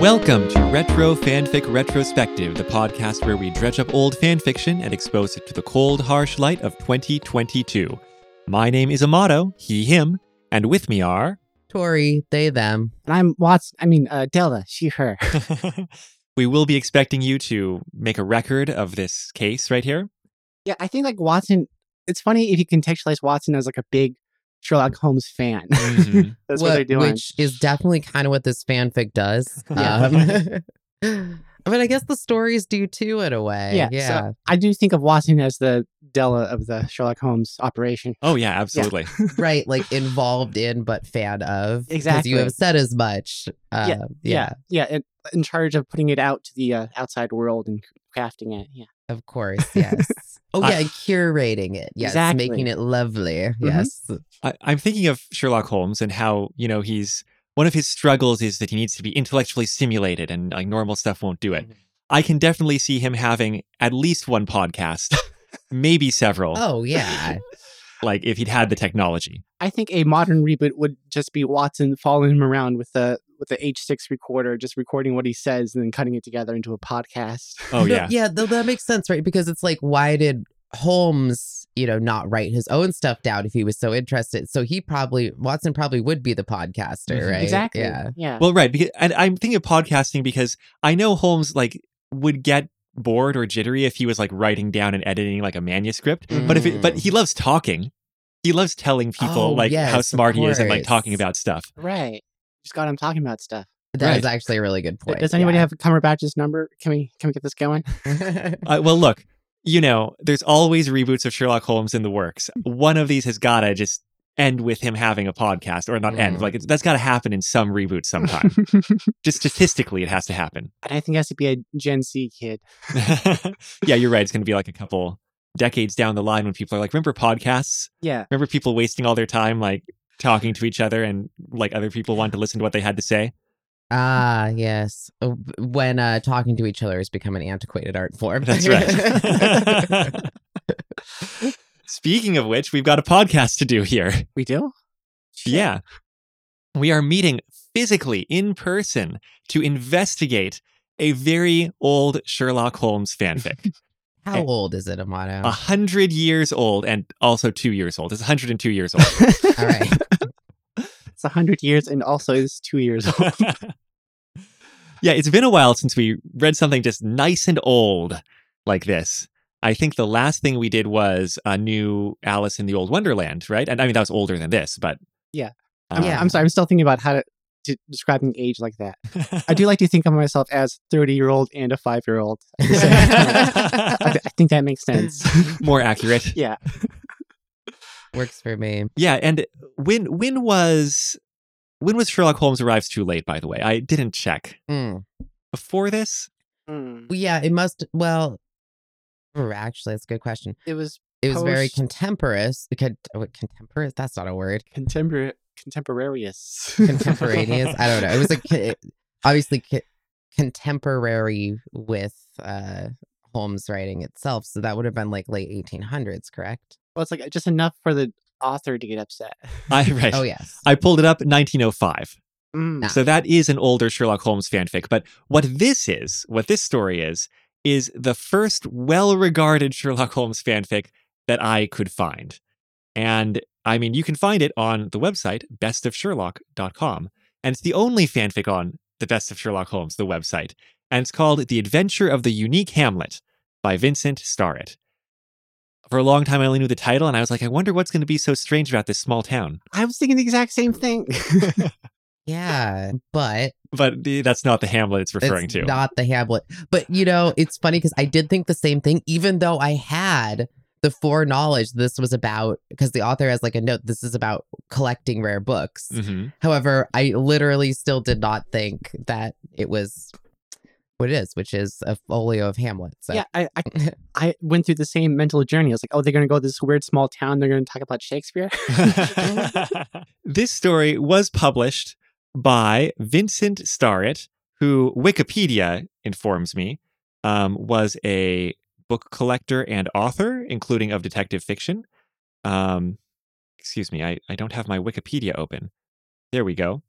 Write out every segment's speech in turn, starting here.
Welcome to Retro Fanfic Retrospective, the podcast where we dredge up old fanfiction and expose it to the cold, harsh light of 2022. My name is Amato, he, him, and with me are. Tori, they, them. And I'm Watts. I mean, uh, Della, she, her. we will be expecting you to make a record of this case right here. Yeah, I think like Watson. It's funny if you contextualize Watson as like a big Sherlock Holmes fan. Mhm. That's what, they're doing. Which is definitely kind of what this fanfic does. Yeah. Um, but I guess the stories do too, in a way. yeah, Yeah. So I do think of Watson as the Della of the Sherlock Holmes operation. Oh, yeah, absolutely. right. Like involved in, but fan of. Exactly. you have said as much. Uh, yeah. Yeah, yeah, in, in charge of putting it out to the uh, outside world and crafting it. Yeah, Of course. Yes. oh, I- yeah. curating it. Yes. Exactly. Making it lovely. Mm-hmm. Yes. I, I'm thinking of Sherlock Holmes and how, you know, he's one of his struggles is that he needs to be intellectually stimulated and like normal stuff won't do it. I can definitely see him having at least one podcast, maybe several, Oh, yeah. like if he'd had the technology. I think a modern reboot would just be Watson following him around with the with the H6 recorder, just recording what he says and then cutting it together into a podcast. Oh, yeah. yeah, though that makes sense, right? Because it's like, why did Holmes, you know, not write his own stuff down if he was so interested? So he probably Watson probably would be the podcaster, Mhm. right? Exactly. Yeah. Yeah. Well, right. Because, and I'm thinking of podcasting because I know Holmes like would get bored or jittery if he was like writing down and editing like a manuscript. But if it, but he loves talking. He loves telling people Oh, like yes, how smart he is and like talking about stuff. right. Just got him talking about stuff. That is Right. actually a really good point. Does anybody have a Cumberbatch's number? Can we can we get this going? Uh, well, look, you know, there's always reboots of Sherlock Holmes in the works. One of these has got to just end with him having a podcast, or not end. Mm. Like it's, that's got to happen in some reboot sometime. just statistically, it has to happen. And I think it has to be a Gen Z kid. yeah, you're right. It's going to be like a couple decades down the line when people are like, remember podcasts? Yeah. Remember people wasting all their time like talking to each other and like other people wanted to listen to what they had to say? ah, yes. Uh, When uh, talking to each other has become an antiquated art form. That's right. Speaking of which, we've got a podcast to do here. We do? Yeah. We are meeting physically in person to investigate a very old Sherlock Holmes fanfic. How old is it, Amato? A hundred years old and also two years old. It's 102 years old. All right. It's 100 years and also it's two years old. yeah, it's been a while since we read something just nice and old like this. I think the last thing we did was a new Alice in the Old Wonderland, right? And I mean, that was older than this, but. Yeah. uh, Yeah. I'm sorry. I'm still thinking about how to, to describing age like that. I do like to think of myself as 30 year old and a five year old. I, th- I think that makes sense. More accurate. yeah. Works for me. Yeah, and when when was when was Sherlock Holmes arrives too late? By the way, I didn't check Mm. before this. Mm. Well, yeah, it must. Well, actually, that's a good question. It was It was very Post- contemporaneous. Con- what, contemporaneous? That's not a word. contemporary, contemporaneous. Contemporaneous. I don't know. It was like obviously co- contemporary with uh, Holmes writing itself. So that would have been like late 1800s, correct? well, it's like just enough for the author to get upset. I right. Oh yes. I pulled it up 1905. Mm. So that is an older Sherlock Holmes fanfic. But what this is, what this story is, is the first well-regarded Sherlock Holmes fanfic that I could find. And I mean, you can find it on the website bestofsherlock.com. And it's the only fanfic on the Best of Sherlock Holmes, the website. And it's called The Adventure of the Unique Hamlet by Vincent Starrett. For a long time, I only knew the title, and I was like, I wonder what's going to be so strange about this small town. I was thinking the exact same thing. Yeah, but But that's not the Hamlet it's referring it's to. not the Hamlet. But you know, it's funny because I did think the same thing, even though I had the foreknowledge this was about because the author has like a note. This is about collecting rare books. Mhm. However, I literally still did not think that it was what it is, which is a folio of Hamlet. So yeah, I, I I went through the same mental journey. I was like, oh, they're gonna go to this weird small town. They're gonna talk about Shakespeare. this story was published by Vincent Starrett, who Wikipedia informs me um, was a book collector and author, including of detective fiction. Um, excuse me, I, I don't have my Wikipedia open. There we go.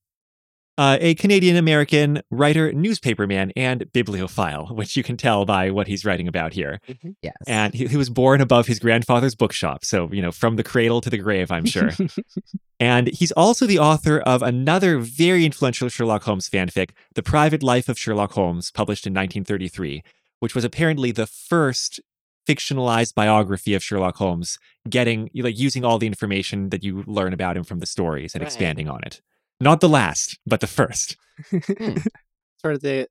uh, a Canadian American writer, newspaperman, and bibliophile, which you can tell by what he's writing about here. Yes. And he, he was born above his grandfather's bookshop. So, you know, from the cradle to the grave, I'm sure. and he's also the author of another very influential Sherlock Holmes fanfic, The Private Life of Sherlock Holmes, published in 1933, which was apparently the first fictionalized biography of Sherlock Holmes, getting like using all the information that you learn about him from the stories and Right. expanding on it. Not the last, but the first. Hmm. sort of the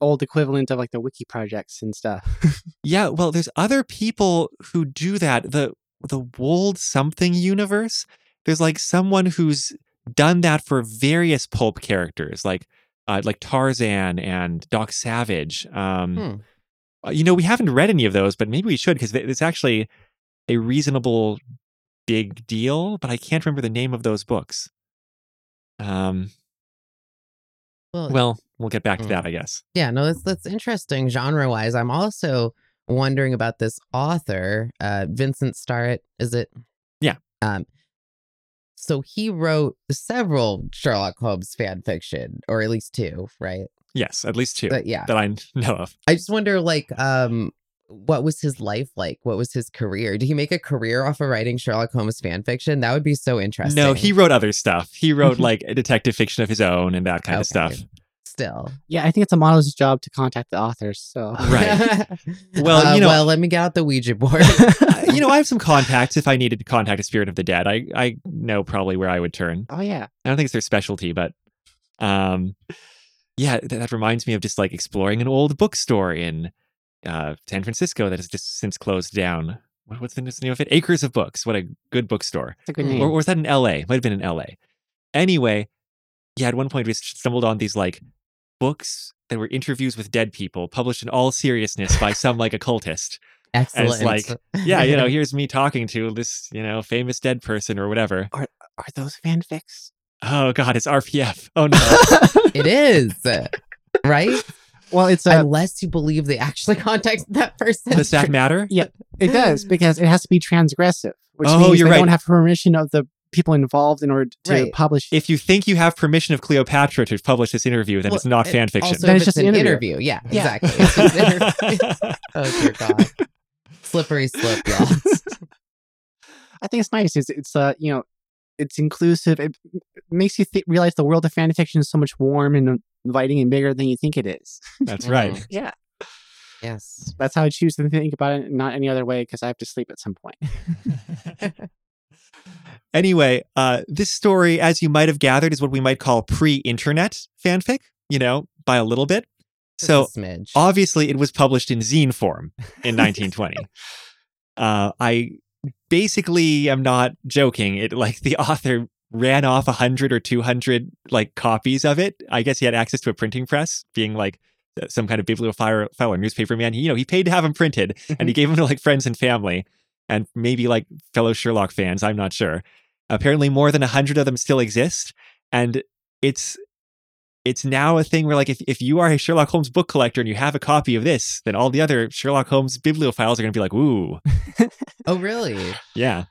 old equivalent of like the wiki projects and stuff. Yeah, well, there's other people who do that. The the Wold something universe. There's like someone who's done that for various pulp characters, like uh, like Tarzan and Doc Savage. Um, Hmm. uh, You know, we haven't read any of those, but maybe we should because it's actually a reasonable big deal. But I can't remember the name of those books. Um, well, well, we'll get back to Mm. that, I guess. yeah, no, that's that's interesting genre wise. I'm also wondering about this author, uh, Vincent Starrett. Is it? Yeah. Um. So he wrote several Sherlock Holmes fan fiction, or at least two, right? Yes, at least two But yeah, that I know of. I just wonder, like, um, what was his life like? What was his career? Did he make a career off of writing Sherlock Holmes fan fiction? That would be so interesting. No, he wrote other stuff. He wrote like a detective fiction of his own and that kind of stuff. Still, yeah, I think it's a model's job to contact the authors. So Right. Well, Uh, you know- well, let me get out the Ouija board. You know, I have some contacts if I needed to contact a spirit of the dead. I I know probably where I would turn. oh yeah, I don't think it's their specialty, but um yeah, th- that reminds me of just like exploring an old bookstore in uh San Francisco that has just since closed down. What, what's the name of it? Acres of Books. What a good bookstore. it's a good Mm. name. Or, or was that in LA? Might have been in LA. Anyway, yeah, at one point we stumbled on these like books that were interviews with dead people published in all seriousness by some like occultist. Excellent. like, Yeah, you know, here's me talking to this, you know, famous dead person or whatever. Are are those fanfics? Oh god, it's RPF. Oh no. it is right. well, it's uh, Unless you believe they actually contacted that person. Does that matter? Yeah. it does because it has to be transgressive, which Oh, means you're they right. don't have permission of the people involved in order to Right. publish. If you think you have permission of Cleopatra to publish this interview, then Well, it's not it- fan fiction. Also, Then if it's just an an interview. interview. Yeah, Yeah. exactly. It's just an oh dear God. Slippery slope, y'all. I think it's nice. It's it's uh you know, it's inclusive. It makes you th- realize the world of fan fiction is so much warm and inviting and bigger than you think it is. That's right. Yeah, yes. that's how I choose to think about it, not any other way, because I have to sleep at some point. Anyway, uh, this story, as you might have gathered, is what we might call pre-internet fanfic. You know, by a little bit. So obviously, it was published in zine form in 1920. uh, I basically am not joking. It like the author ran off a hundred or two hundred like copies of it. I guess he had access to a printing press, being like uh, some kind of bibliophile or newspaper man. He, you know, he paid to have them printed, and he gave them to like friends and family, and maybe like fellow Sherlock fans. I'm not sure. Apparently, more than a hundred of them still exist, and it's it's now a thing where like if, if you are a Sherlock Holmes book collector and you have a copy of this, then all the other Sherlock Holmes bibliophiles are going to be like, ooh, oh, really? yeah.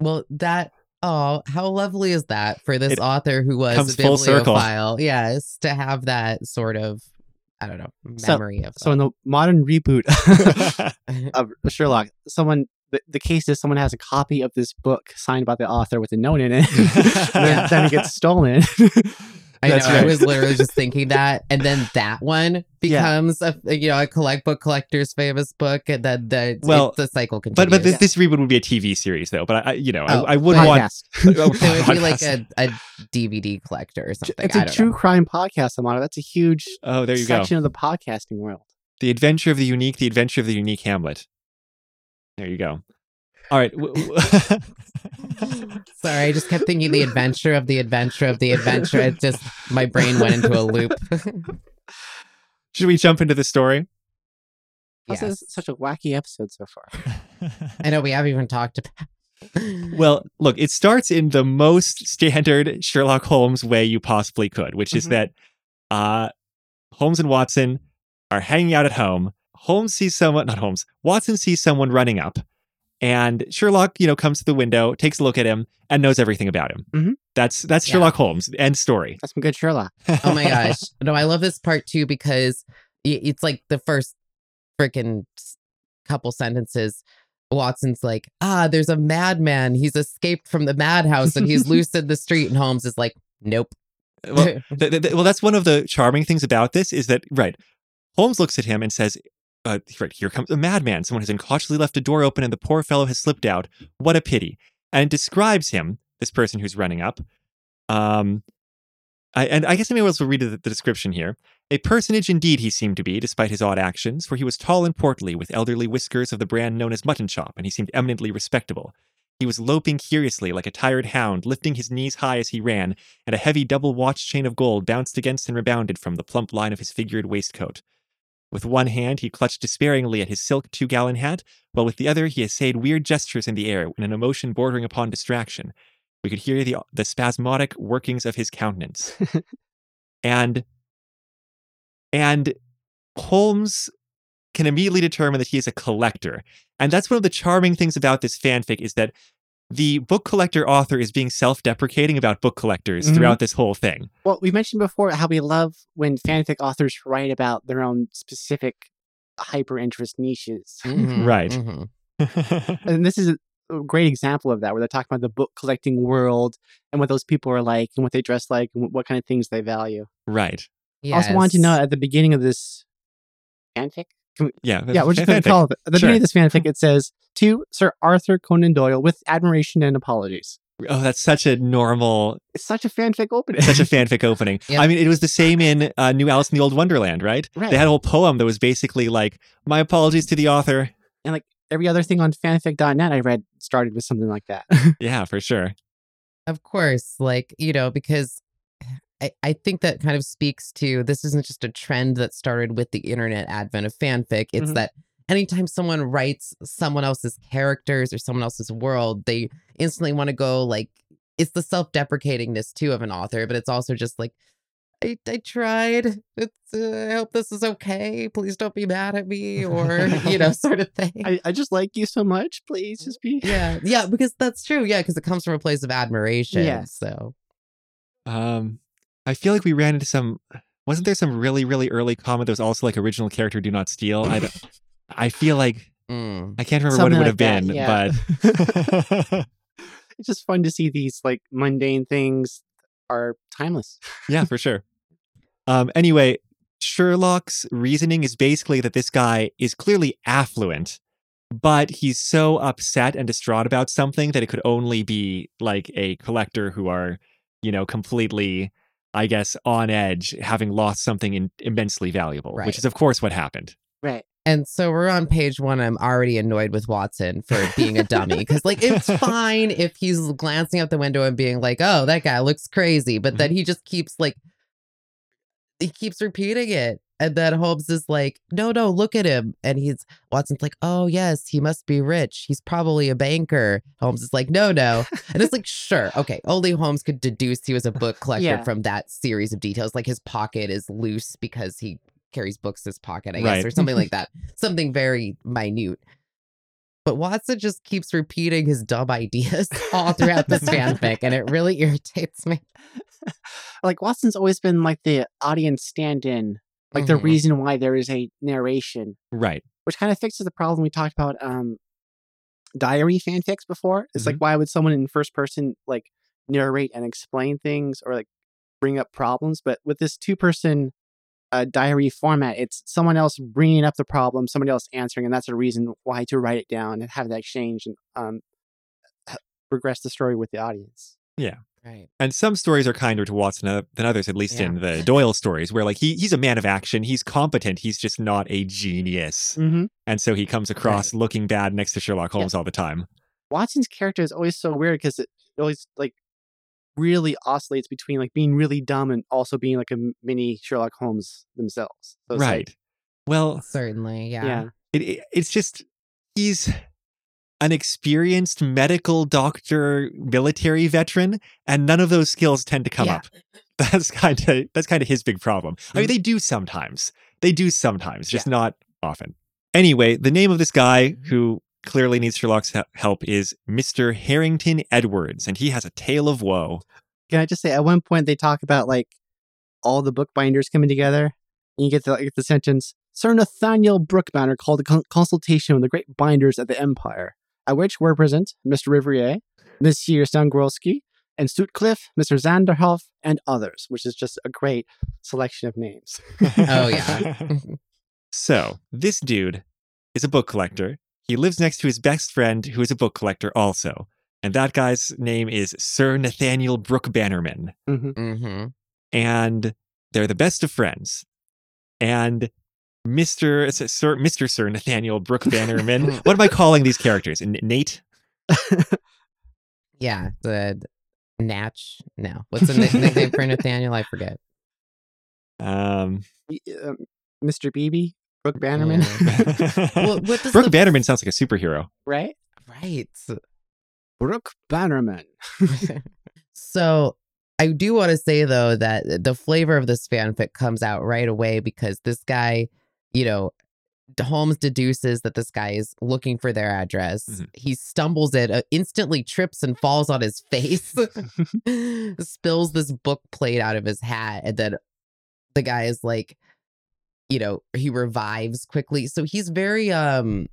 Well, that. Oh, how lovely is that for this It author who was comes a full circle. bibliophile? Yes, to have that sort of, I don't know, So- memory of. So in the modern reboot of Sherlock, someone the, the case is someone has a copy of this book signed by the author with a note in it, and then, then it gets stolen. I know. That's I was literally just thinking that, and then that one Yeah. becomes a you know a collect book collector's famous book, and then the Well, it, the cycle continues. but but this, this reboot would be a TV series though. But I, I you know Oh, I, I would want Podcast. Oh, it would be like a, a DVD collector or something. It's I a don't true know. crime podcast, Amano. That's a huge oh there you go. section of the podcasting world. The adventure of the unique, the adventure of the unique Hamlet. There you go. All right. w- w- Sorry, I just kept thinking the adventure of the adventure of the adventure. It just my brain went into a loop. Should we jump into the story? This is such a wacky episode so far. I know we haven't even talked about. Well, look, it starts in the most standard Sherlock Holmes way you possibly could, which is Mhm. that uh, Holmes and Watson are hanging out at home. Holmes sees someone, not Holmes, Watson sees someone running up. And Sherlock, you know, comes to the window, takes a look at him, and knows everything about him. Mhm. That's that's Yeah. Sherlock Holmes. End story. That's some good Sherlock. Oh my gosh. No, I love this part too because it's like the first freaking couple sentences. Watson's like, ah, there's a madman. He's escaped from the madhouse and he's loose in the street. And Holmes is like, nope. well, th- th- th- well, that's one of the charming things about this is that right. Holmes looks at him and says, uh, "Right here comes a madman. Someone has incautiously left a door open, and the poor fellow has slipped out. What a pity!" And describes him, this person who's running up. Um, I, and I guess I may as well read the, the description here. A personage indeed he seemed to be, despite his odd actions, for he was tall and portly, with elderly whiskers of the brand known as mutton chop, and he seemed eminently respectable. He was loping curiously like a tired hound, lifting his knees high as he ran, and a heavy double watch chain of gold bounced against and rebounded from the plump line of his figured waistcoat. With one hand, he clutched despairingly at his silk two gallon hat, while with the other, he essayed weird gestures in the air in an emotion bordering upon distraction. We could hear the, the spasmodic workings of his countenance. and and Holmes can immediately determine that he is a collector. And that's one of the charming things about this fanfic is that the book collector author is being self-deprecating about book collectors Mhm. throughout this whole thing. Well, we mentioned before how we love when fanfic authors write about their own specific hyper interest niches. Mhm, Right. mhm. and this is a a great example of that, where they're talking about the book collecting world and what those people are like and what they dress like and what kind of things they value. right. I also wanted to know at the beginning of this fanfic. Yeah. Yeah, we're just going to call it. At the Sure. beginning of this fanfic, it says to Sir Arthur Conan Doyle with admiration and apologies. Oh, that's such a normal, It's such a fanfic opening. such a fanfic opening. Yep. I mean, it was the same in uh, New Alice in the Old Wonderland, right? Right. They had a whole poem that was basically like, "My apologies to the author." And like every other thing on fanfic.net I read started with something like that. Yeah, for sure. Of course, like, you know, because I, I think that kind of speaks to this isn't just a trend that started with the internet advent of fanfic. It's Mhm. that anytime someone writes someone else's characters or someone else's world, they instantly want to go like, it's the self deprecatingness too of an author, but it's also just like, I, I tried. It's, uh, I hope this is okay. Please don't be mad at me, or you know, sort of thing. I, I just like you so much. Please just be. yeah, yeah, because that's true. Yeah, because it comes from a place of admiration. Yeah. So Um, I feel like we ran into some. Wasn't there some really, really early comment that was also like original character do not steal? I, don't- I feel like mm. I can't remember Something what it would like have that, been, but It's just fun to see these like mundane things are timeless. yeah, for sure. Um, anyway, Sherlock's reasoning is basically that this guy is clearly affluent, but he's so upset and distraught about something that it could only be like a collector who are, you know, completely, I guess, on edge, having lost something in, immensely valuable, Right. which is, of course, what happened. Right. And so we're on page one. I'm already annoyed with Watson for being a dummy because, like, it's fine if he's glancing out the window and being like, "Oh, that guy looks crazy," but then mm-hmm. he just keeps like he keeps repeating it, and then Holmes is like, "No, no, look at him," and he's Watson's like, "Oh, yes, he must be rich. He's probably a banker." Holmes is like, "No, no," and it's like, "Sure, okay." Only Holmes could deduce he was a book collector Yeah. from that series of details, like his pocket is loose because he carries books in his pocket, I guess, Right. or something like that. Something very minute. But Watson just keeps repeating his dumb ideas all throughout this fanfic, and it really irritates me. Like Watson's always been like the audience stand-in, like the Mhm. reason why there is a narration, Right. which kind of fixes the problem we talked about um diary fanfics before. It's Mm-hmm. like why would someone in first person like narrate and explain things or like bring up problems? But with this two-person uh, diary format, it's someone else bringing up the problem, somebody else answering, and that's a reason why to write it down and have that exchange and um progress the story with the audience. Right. And some stories are kinder to Watson than others, at least Yeah. in the Doyle stories, where like he he's a man of action, he's competent, he's just not a genius. Mm-hmm. And so he comes across looking bad next to Sherlock Yeah. Holmes all the time. Watson's character is always so weird because it always like really oscillates between like being really dumb and also being like a mini Sherlock Holmes themselves. So it's like- right. well, Certainly. Yeah. yeah. it, it, it's just he's an experienced medical doctor, military veteran, and none of those skills tend to come Yeah. up. That's kind of that's kind of his big problem. I mean, Mhm. they do sometimes. They do sometimes, just not often. Anyway, the name of this guy who clearly needs Sherlock's help is Mr. Harrington Edwards, and he has a tale of woe. can I just say at one point they talk about like all the bookbinders coming together, and you get the the sentence. Sir Nathaniel Brookbanner called a con- consultation with the great binders at the Empire, at which were present Mr. Riviere, Monsieur Stangrolski, and Sutcliffe, Mr. Zanderhoff, and others, which is just a great selection of names. Oh, yeah. so this dude is a book collector. He lives next to his best friend, who is a book collector also. And that guy's name is Sir Nathaniel Brooke Bannerman. Mhm. hmm And they're the best of friends. And Mr. Sir, Mr. Sir Nathaniel Brooke Bannerman. what am I calling these characters? N- Nate? Yeah, the Natch. No, what's the nick- nickname for Nathaniel? I forget. Um, Y- um, Mr. Beebe, Brooke Bannerman, Yeah. Well, what does Brooke the- Bannerman sounds like a superhero. right? Right. Brooke Bannerman. so I do want to say though that the flavor of this fanfic comes out right away because this guy, you know, Holmes deduces that this guy is looking for their address. Mhm. He stumbles it, uh, instantly trips and falls on his face, spills this book plate out of his hat, and then the guy is like, you know, he revives quickly. So he's very um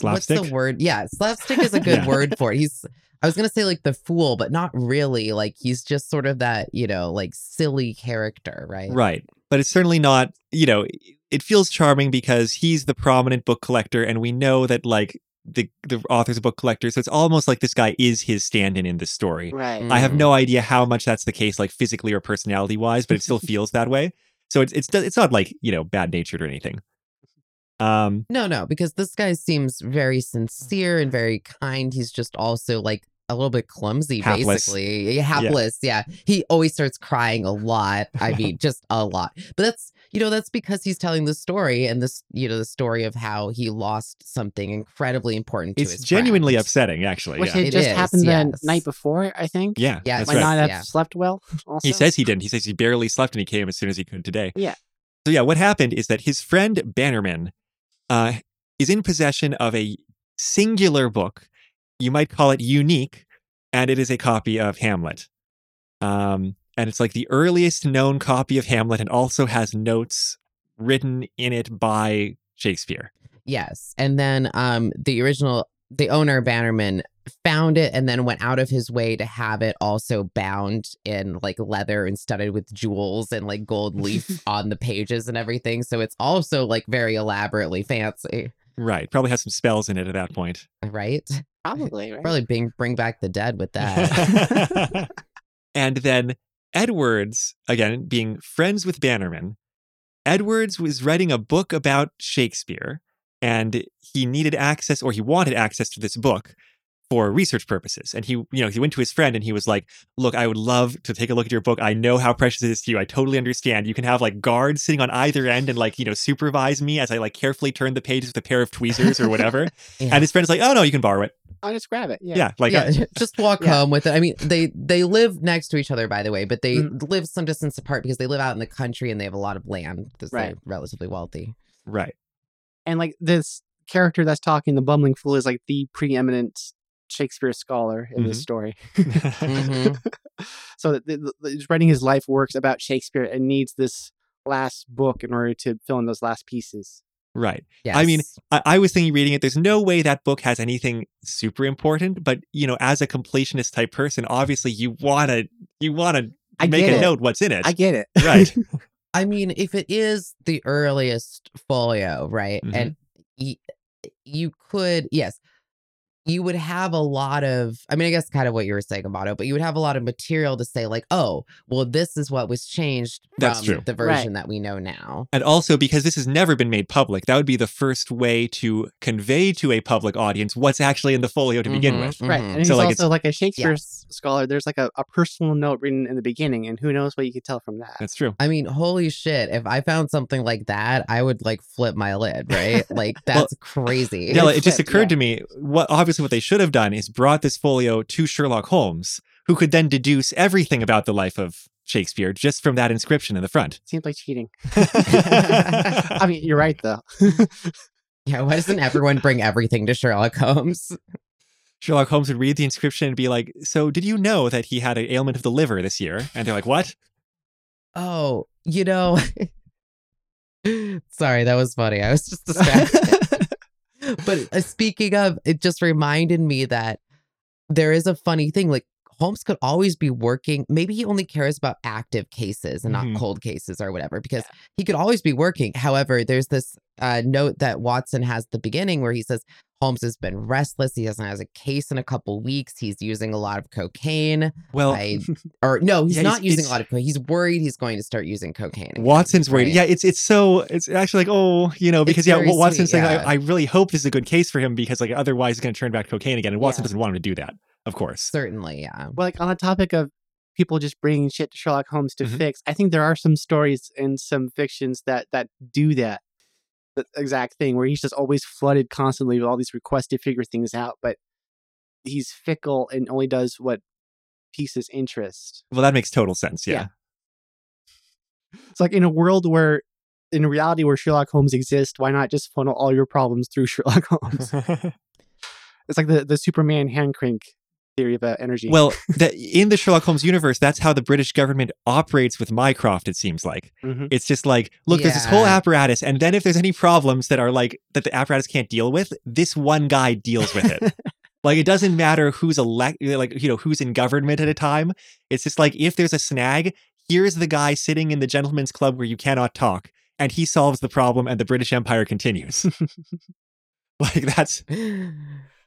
what's the word? Yeah, slapstick is a good Yeah. word for it. He's I was gonna say like the fool, but not really. Like he's just sort of that, you know, like silly character, right? Right. But it's certainly not, you know, it feels charming because he's the prominent book collector and we know that like the the author's a book collector. So it's almost like this guy is his stand-in in this story. Right. I have no idea how much that's the case, like physically or personality wise, but it still feels that way. So it's it's it's not like you know bad natured or anything. Um, No, no, because this guy seems very sincere and very kind. He's just also like a little bit clumsy, Hapless. basically. Yeah, Hapless, yeah. He always starts crying a lot. I mean, just a lot. But that's you know, that's because he's telling the story and this, you know, the story of how he lost something incredibly important to it's his genuinely friend. upsetting, actually. Which yeah. had It just is, happened the night before, I think. yeah, Yeah, that's Might right. not have Yeah. slept well. Also, He says he didn't. He says he barely slept and he came as soon as he could today. Yeah. So yeah, what happened is that his friend Bannerman uh, is in possession of a singular book. You might call it unique, and it is a copy of Hamlet. Um, and it's like the earliest known copy of Hamlet, and also has notes written in it by Shakespeare. Yes. And then um the original the owner Bannerman found it and then went out of his way to have it also bound in like leather and studded with jewels and like gold leaf on the pages and everything. So it's also like very elaborately fancy, Right. Probably has some spells in it at that point. right? probably right. Probably bring bring back the dead with that. and then Edwards, again, being friends with Bannerman, Edwards was writing a book about Shakespeare and he needed access or he wanted access to this book for research purposes. And he, you know, he went to his friend and he was like, Look, I would love to take a look at your book. I know how precious it is to you. I totally understand. You can have like guards sitting on either end and like, you know, supervise me as I like carefully turn the pages with a pair of tweezers or whatever. Yeah. And his friend's like, Oh no, you can borrow it. I'll just grab it. Yeah. Yeah. like yeah, just walk Yeah. home with it. I mean, they they live next to each other, by the way, but they Mm. live some distance apart because they live out in the country and they have a lot of land because Right. they're relatively wealthy. right. And like this character that's talking, the bumbling fool, is like the preeminent Shakespeare scholar in this Mhm. story. Mhm. so that the, the- he's writing his life works about Shakespeare and needs this last book in order to fill in those last pieces. right. Yes. I mean, I, I was thinking reading it, there's no way that book has anything super important, but you know, as a completionist type person, obviously you wanna you wanna I make a it. note what's in it. I get it. right. I mean, if it is the earliest folio, right? Mhm. And y- you could, yes, you would have a lot of, I mean, I guess kind of what you were saying about it, but you would have a lot of material to say, like, oh, well, this is what was changed from That's true. the Right. version that we know now. And also because this has never been made public, that would be the first way to convey to a public audience what's actually in the folio to begin Mhm, with. Right. mhm. And he's So, like, it's- also like a Shakespeare Yes. scholar. There's like a, a personal note written in the beginning, and who knows what you could tell from that. That's true. I mean, holy shit. If I found something like that, I would like flip my lid, right? Like, Well, that's crazy. Della, it just occurred yeah. to me what obviously what they should have done is brought this folio to Sherlock Holmes, who could then deduce everything about the life of Shakespeare just from that inscription in the front. Seems like cheating. I mean, you're right though. yeah, why doesn't everyone bring everything to Sherlock Holmes? Sherlock Holmes would read the inscription and be like, "So, did you know that he had an ailment of the liver this year?" And they're like, "What?" Oh, you know. Sorry, that was funny. I was just distracted. But uh, speaking of, it just reminded me that there is a funny thing. Like Holmes could always be working. Maybe he only cares about active cases and Mhm. not cold cases or whatever, because he could always be working. However, there's this uh, note that Watson has at the beginning where he says Holmes has been restless. He hasn't had a case in a couple weeks. He's using a lot of cocaine. Well, I, or no, he's Yeah, not he's- using a lot of cocaine. He's worried he's going to start using cocaine. again, Watson's worried. right? Yeah, it's it's so it's actually like oh you know because It's yeah well, Watson's sweet, saying yeah. I, I really hope this is a good case for him because like otherwise he's going to turn back to cocaine again and Watson Yeah. doesn't want him to do that of course. Certainly, yeah. Well, like on the topic of people just bringing shit to Sherlock Holmes to Mhm. fix, I think there are some stories and some fictions that that do that. The exact thing where he's just always flooded constantly with all these requests to figure things out, but he's fickle and only does what piques his interest. Well, that makes total sense. Yeah. It's like in a world where, in reality, where Sherlock Holmes exists, why not just funnel all your problems through Sherlock Holmes? it's like the the Superman hand crank theory of uh, energy. well, that in the Sherlock Holmes universe, that's how the British government operates with Mycroft. It seems like Mhm. it's just like look, there's this whole apparatus, and then if there's any problems that are like that the apparatus can't deal with, this one guy deals with it. Like it doesn't matter who's elect, like you know who's in government at a time. It's just like if there's a snag, here's the guy sitting in the gentleman's club where you cannot talk, and he solves the problem, and the British Empire continues. like that's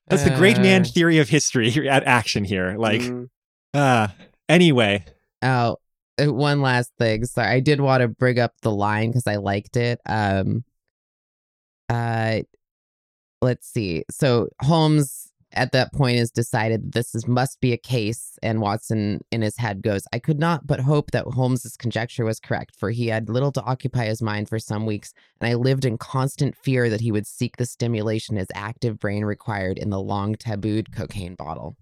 that's the great man Uh, theory of history at action here. Like, Mm. uh anyway, Oh, uh, one last thing. Sorry, I did want to bring up the line because I liked it. Um, uh, let's see. So Holmes at that point has decided this is must be a case, and Watson in his head goes, "I could not but hope that Holmes's conjecture was correct, for he had little to occupy his mind for some weeks, and I lived in constant fear that he would seek the stimulation his active brain required in the long tabooed cocaine bottle."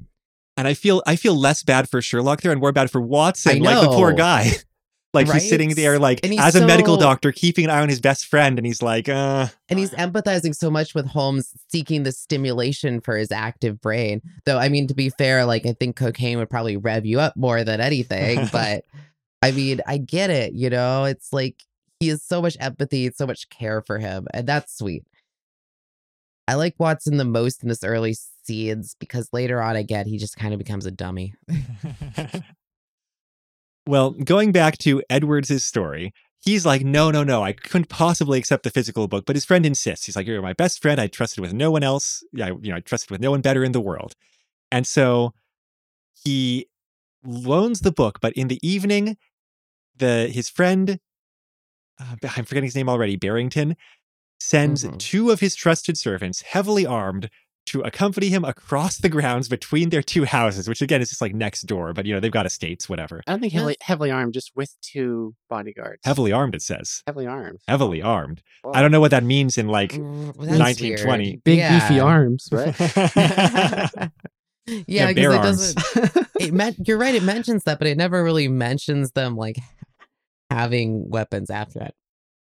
and I feel I feel less bad for Sherlock there and more bad for Watson, like the poor guy. like Right? he's sitting there like And he's as a medical doctor keeping an eye on his best friend and he's like, uh And he's empathizing so much with Holmes seeking the stimulation for his active brain. Though, I mean, to be fair, like, I think cocaine would probably rev you up more than anything. but I mean, I get it. You know, it's like he has so much empathy, so much care for him. And that's sweet. I like Watson the most in this early scenes because later on, I get he just kind of becomes a dummy. Well, going back to Edwards' story, he's like, no, no, no, I couldn't possibly accept the physical book, but his friend insists. He's like, you're my best friend. I trusted with no one else. Yeah, you know, I trusted with no one better in the world. And so he loans the book, but in the evening, the his friend, uh, I'm forgetting his name already, Barrington, sends Mhm. two of his trusted servants, heavily armed, to accompany him across the grounds between their two houses, which again is just like next door, but you know, they've got estates, whatever. I don't think Yeah. heavily, heavily armed, just with two bodyguards. Heavily armed, it says. heavily armed. Heavily armed. Whoa. I don't know what that means in like. Mm, that's 1920. weird. Big Yeah. beefy arms, right? Yeah, bare because it arms. doesn't. it men- you're right. It mentions that, but it never really mentions them like having weapons after that.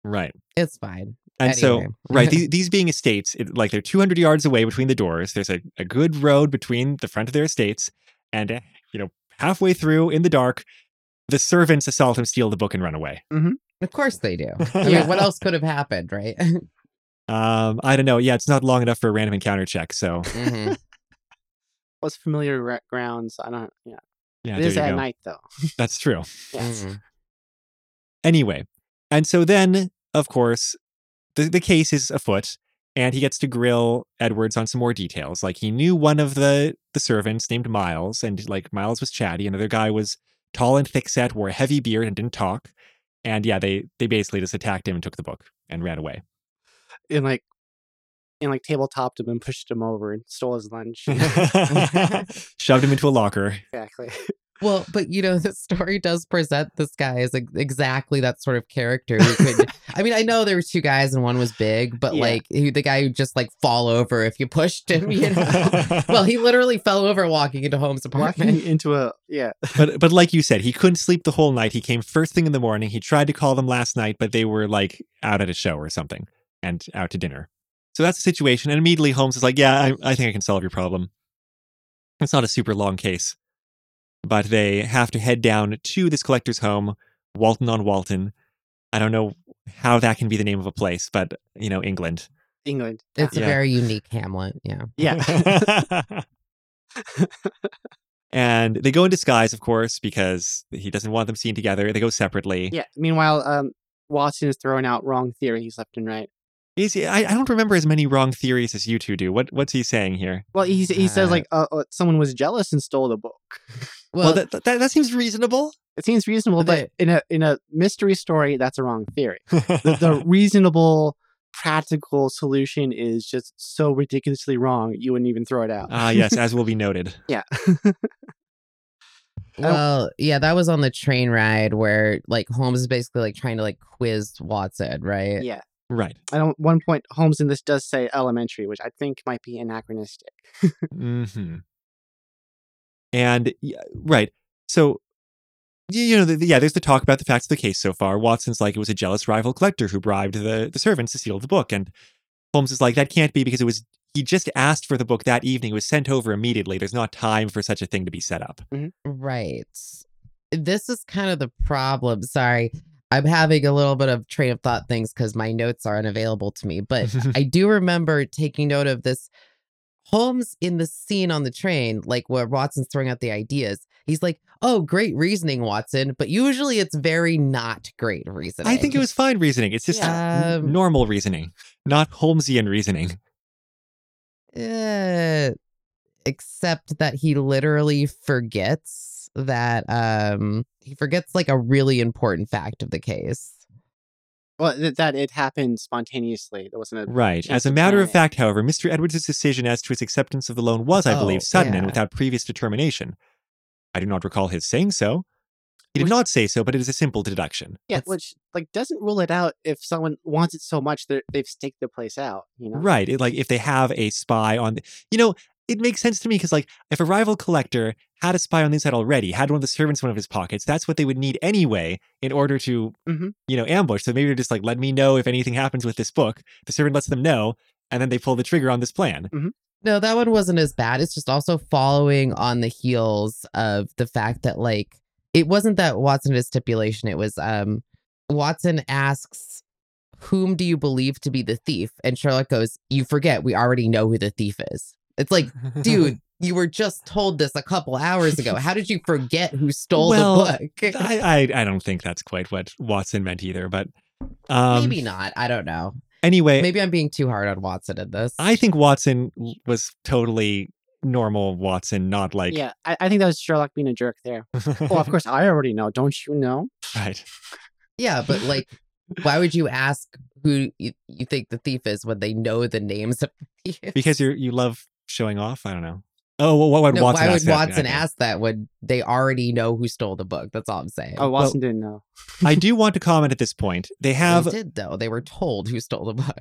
right. It's fine. And so, right, these, these being estates, it, like they're 200 yards away between the doors. There's a, a good road between the front of their estates. And, uh, you know, halfway through in the dark, the servants assault him, steal the book, and run away. Of course they do. I Yeah. mean, what else could have happened, right? Um, I don't know. Yeah, it's not long enough for a random encounter check. So, Mhm. Was familiar ra- grounds. I don't. Yeah, yeah, it there is you at go. night though. That's true. Yes. Mhm. Anyway, and so then, of course, the, the case is afoot, and he gets to grill Edwards on some more details. Like he knew one of the the servants named Miles, and like Miles was chatty. Another guy was tall and thickset, wore a heavy beard, and didn't talk. And yeah, they they basically just attacked him and took the book and ran away. And like, and like tabletopped him and pushed him over and stole his lunch. Shoved him into a locker. exactly. Well, but you know, the story does present this guy as ex- exactly that sort of character who could. I mean, I know there were two guys and one was big, but Yeah. like he, the guy who just like fall over if you pushed him, you know. well, he literally fell over walking into Holmes' apartment. Walking into a yeah. but but like you said, he couldn't sleep the whole night. He came first thing in the morning. He tried to call them last night, but they were like out at a show or something and out to dinner. So that's the situation. And immediately Holmes is like, "Yeah, I, I think I can solve your problem." It's not a super long case, but they have to head down to this collector's home, Walton on Walton. I don't know how that can be the name of a place, but you know, England. England. It's Yeah. a very unique hamlet. Yeah. Yeah. and they go in disguise, of course, because he doesn't want them seen together. They go separately. yeah. Meanwhile, um, Watson is throwing out wrong theories left and right. Is he, I, I don't remember as many wrong theories as you two do. What what's he saying here? Well, he he says Uh, like uh, uh, someone was jealous and stole the book. Well, Well, that, that that seems reasonable. It seems reasonable, but They- in a in a mystery story, that's a wrong theory. The, the reasonable, practical solution is just so ridiculously wrong you wouldn't even throw it out. Ah, yes, as will be noted. yeah. well, yeah, that was on the train ride where like Holmes is basically like trying to like quiz Watson, right? yeah. Right. I don't. One point, Holmes in this does say elementary, which I think might be anachronistic. hmm And yeah, right. So, y- you know, the, the- yeah, there's the talk about the facts of the case so far. Watson's like it was a jealous rival collector who bribed the, the servants to steal the book. And Holmes is like, that can't be because it was, he just asked for the book that evening. It was sent over immediately. There's not time for such a thing to be set up. Right. This is kind of the problem. Sorry. I'm having a little bit of train of thought things because my notes are unavailable to me. But I do remember taking note of this. Holmes in the scene on the train, like where Watson's throwing out the ideas, he's like, Oh, great reasoning, Watson. But usually it's very not great reasoning. I think it was fine reasoning. It's just Yeah. n- Um, normal reasoning, not Holmesian reasoning. Uh, except that he literally forgets that um he forgets like a really important fact of the case. Well, th- that it happened spontaneously. There wasn't a Right. As a matter of fact, however, Mr. Edwards' decision as to his acceptance of the loan was, I Oh, believe, sudden and without previous determination. I do not recall his saying so. He did Which- not say so, but it is a simple deduction. Yeah, That's- which like doesn't rule it out if someone wants it so much that they've staked the place out. You know, Right. It, like if they have a spy on, the, you know, it makes sense to me because like if a rival collector had a spy on the inside already, had one of the servants in one of his pockets, that's what they would need anyway in order to, Mhm. you know, ambush. So maybe they're just like, let me know if anything happens with this book. The servant lets them know, and then they pull the trigger on this plan. No, that one wasn't as bad. It's just also following on the heels of the fact that like it wasn't that Watson had a stipulation. It was um Watson asks, Whom do you believe to be the thief? And Sherlock goes, You forget, we already know who the thief is. It's like, dude, you were just told this a couple hours ago. How did you forget who stole Well, the book? I, I I don't think that's quite what Watson meant either, but um, Maybe not. I don't know. anyway, Maybe I'm being too hard on Watson in this. I think Watson was totally normal Watson, not like yeah, I, I think that was Sherlock being a jerk there. Well, of course, I already know. Don't you know? right. Yeah, but like, why would you ask who you, you think the thief is when they know the names of the thief? Because you you love showing off. I don't know. Oh, well, what would no, Watson why would ask that? Watson Okay. ask that when they already know who stole the book? That's all I'm saying. Oh, Watson didn't know. I do want to comment at this point. They have they did though. They were told who stole the book.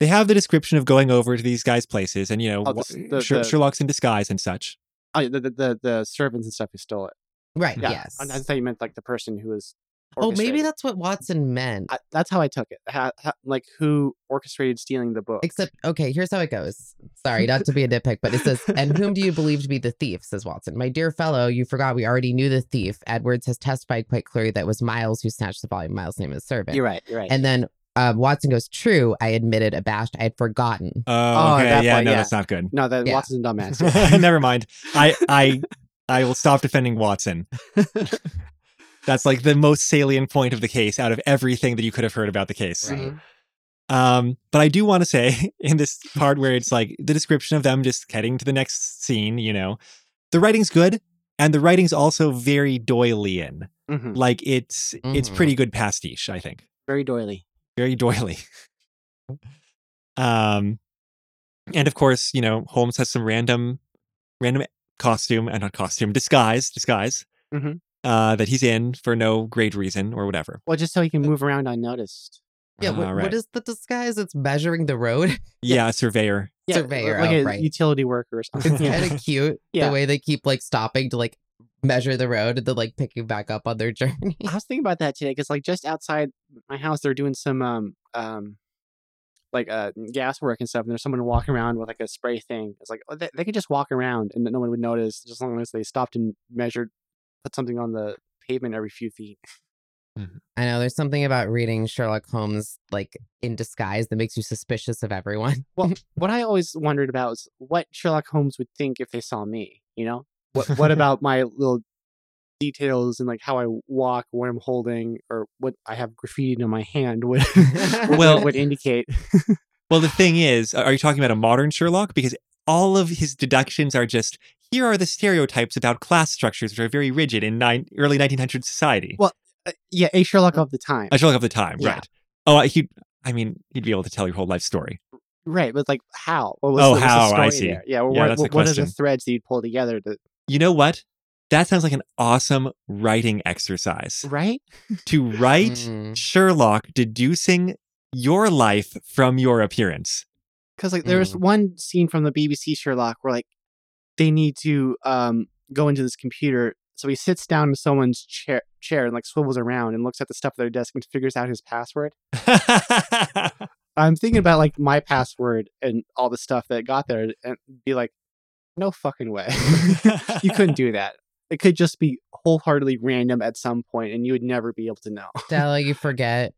they have the description of going over to these guys' places, and you know, Oh, the- the- Sher- the- Sherlock's in disguise and such. Oh, the, the the the servants and stuff who stole it. Right. Yeah, Yes. I, I thought you meant like the person who was. Oh, maybe that's what Watson meant. I, that's how I took it. Ha, ha, like who orchestrated stealing the book? Except, okay, here's how it goes. Sorry, not to be a nitpick, but it says, And whom do you believe to be the thief? says Watson. My dear fellow, you forgot we already knew the thief. Edwards has testified quite clearly that it was Miles who snatched the volume. Miles' name is servant. You're right. You're right. And then uh, Watson goes, True, I admitted, abashed. I had forgotten. Oh, Oh, that yeah, point, no, yeah. that's not good. no, that Yeah. Watson's a dumbass. Never mind. I I I will stop defending Watson. That's like the most salient point of the case out of everything that you could have heard about the case. Right. Um, but I do want to say in this part where it's like the description of them just heading to the next scene, you know, the writing's good and the writing's also very Doylean. Mhm. Like it's it's Mhm. pretty good pastiche, I think. Very doily. Very doily. um, and of course, you know, Holmes has some random, random costume and not costume disguise, disguise Mhm. Uh, that he's in for no great reason or whatever. Well, just so he can move around unnoticed. Yeah, what, Uh, right. is the disguise? It's measuring the road. Yeah, surveyor. Surveyor, like oh, a right. utility worker or something. It's yeah. kind of cute Yeah. the way they keep like stopping to like measure the road and then like picking back up on their journey. I was thinking about that today because, like, just outside my house, they're doing some um um like uh, gas work and stuff, and there's someone walking around with like a spray thing. It's like oh, they, they could just walk around and no one would notice, just as long as they stopped and measured, put something on the pavement every few feet. Mm-hmm. I know there's something about reading Sherlock Holmes like in disguise that makes you suspicious of everyone. Well, what I always wondered about is what Sherlock Holmes would think if they saw me. You know, what what about my little details and like how I walk, what I'm holding, or what I have graffiti on my hand would well would indicate. Well, the thing is, are you talking about a modern Sherlock? Because all of his deductions are just here are the stereotypes about class structures, which are very rigid in nine, early 1900s society. Well, Uh, yeah, a Sherlock of the time. a Sherlock of the time, Yeah. right? Oh, he. I mean, he'd be able to tell your whole life story. Right, but like how? What was Oh, the, what's the how, I see. There? Yeah, well, Yeah, what, what, what are the threads that you'd pull together to You know what? That sounds like an awesome writing exercise. right? To write Mm. Sherlock deducing your life from your appearance. Because like there was Mm. one scene from the BBC Sherlock where like they need to um go into this computer. So he sits down in someone's chair chair and like swivels around and looks at the stuff at their desk and figures out his password. I'm thinking about like my password and all the stuff that got there and be like, no fucking way. you couldn't do that. It could just be wholeheartedly random at some point and you would never be able to know. Stella, you forget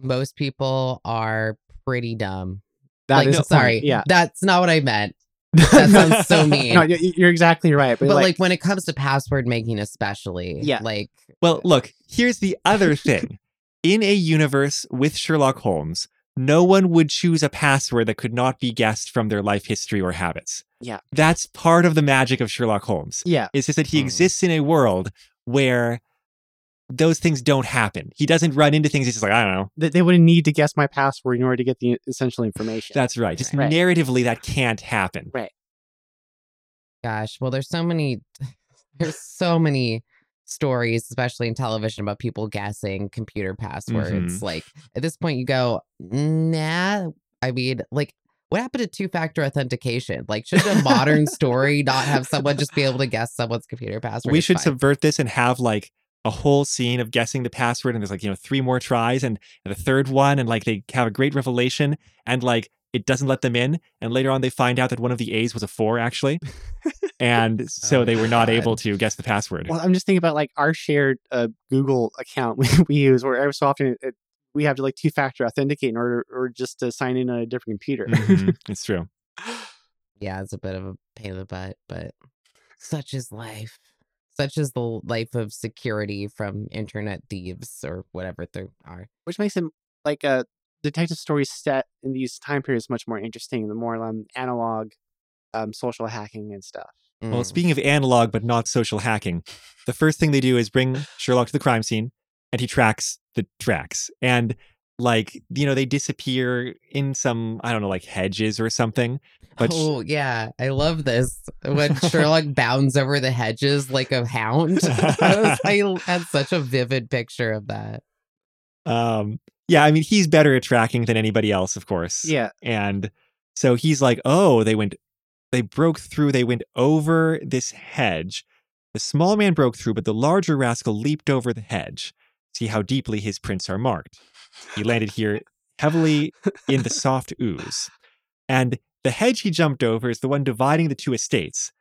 most people are pretty dumb. That like, is no, sorry, Yeah. that's not what I meant. That sounds so mean. No, y- y- you're exactly right. But, But like, like, when it comes to password making, especially, Yeah. like Well, look, here's the other thing. In a universe with Sherlock Holmes, no one would choose a password that could not be guessed from their life history or habits. Yeah. That's part of the magic of Sherlock Holmes. yeah, It's just that he Hmm. exists in a world where those things don't happen. He doesn't run into things. He's just like, I don't know. they, they wouldn't need to guess my password in order to get the essential information. That's right. Just Right. narratively, that can't happen. Right. Gosh, well, there's so many, there's so many stories, especially in television, about people guessing computer passwords. Mm-hmm. Like at this point, you go, nah. I mean, like, what happened to two factor authentication? Like, should a modern story not have someone just be able to guess someone's computer password? we should fine. subvert this and have like a whole scene of guessing the password and there's like you know three more tries and, and the third one and like they have a great revelation and like it doesn't let them in and later on they find out that one of the a's was a four actually and so Oh, they were not God. able to guess the password Well, I'm just thinking about like our shared uh, Google account we, we use, where every so often it, we have to like two factor authenticate in order or just to sign in on a different computer. Mhm, it's true yeah, it's a bit of a pain in the butt, but such is life. Such is the life of security from internet thieves or whatever there are. Which makes it like a detective story set in these time periods much more interesting. The more um, analog um, social hacking and stuff. well Mm. speaking of analog but not social hacking the first thing they do is bring sherlock to the crime scene and he tracks the tracks and like you know they disappear in some i don't know like hedges or something but oh yeah, I love this when Sherlock bounds over the hedges like a hound. I, was, I had such a vivid picture of that. Um, yeah, I mean, he's better at tracking than anybody else, of course. Yeah. And so he's like, oh, they went, they broke through, they went over this hedge. The small man broke through, but the larger rascal leaped over the hedge. See how deeply his prints are marked. He landed here heavily in the soft ooze. And the hedge he jumped over is the one dividing the two estates,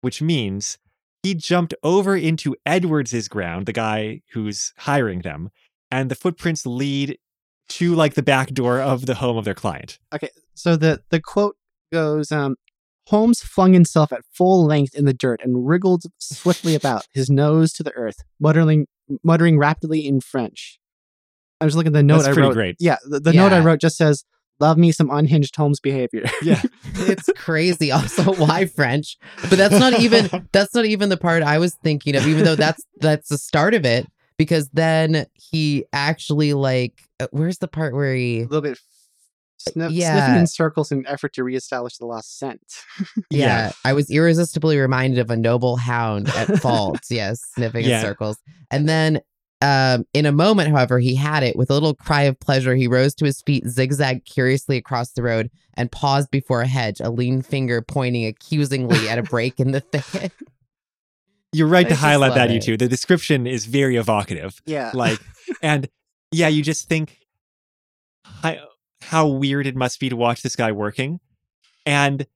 which means he jumped over into Edwards's ground, the guy who's hiring them, and the footprints lead to like the back door of the home of their client. Okay, so the the quote goes, um, Holmes flung himself at full length in the dirt and wriggled swiftly about, his nose to the earth, muttering muttering rapidly in French. I was looking at the note That's I pretty wrote. great. Yeah, the, the note I wrote just says, "Love me some unhinged Holmes behavior." Yeah. It's crazy. Also, why French? But that's not even that's not even the part I was thinking of. Even though that's that's the start of it, because then he actually like uh, where's the part where he a little bit sniff, Yeah. sniffing in circles in an effort to reestablish the lost scent. Yeah, I was irresistibly reminded of a noble hound at fault. yes, sniffing Yeah. in circles. And then um, in a moment, however, he had it. With a little cry of pleasure, he rose to his feet, zigzagged curiously across the road, and paused before a hedge, a lean finger pointing accusingly at a break in the thicket. You're right I to highlight love that, you it. two. The description is very evocative. Yeah, Like, and yeah, you just think, hi- how weird it must be to watch this guy working. And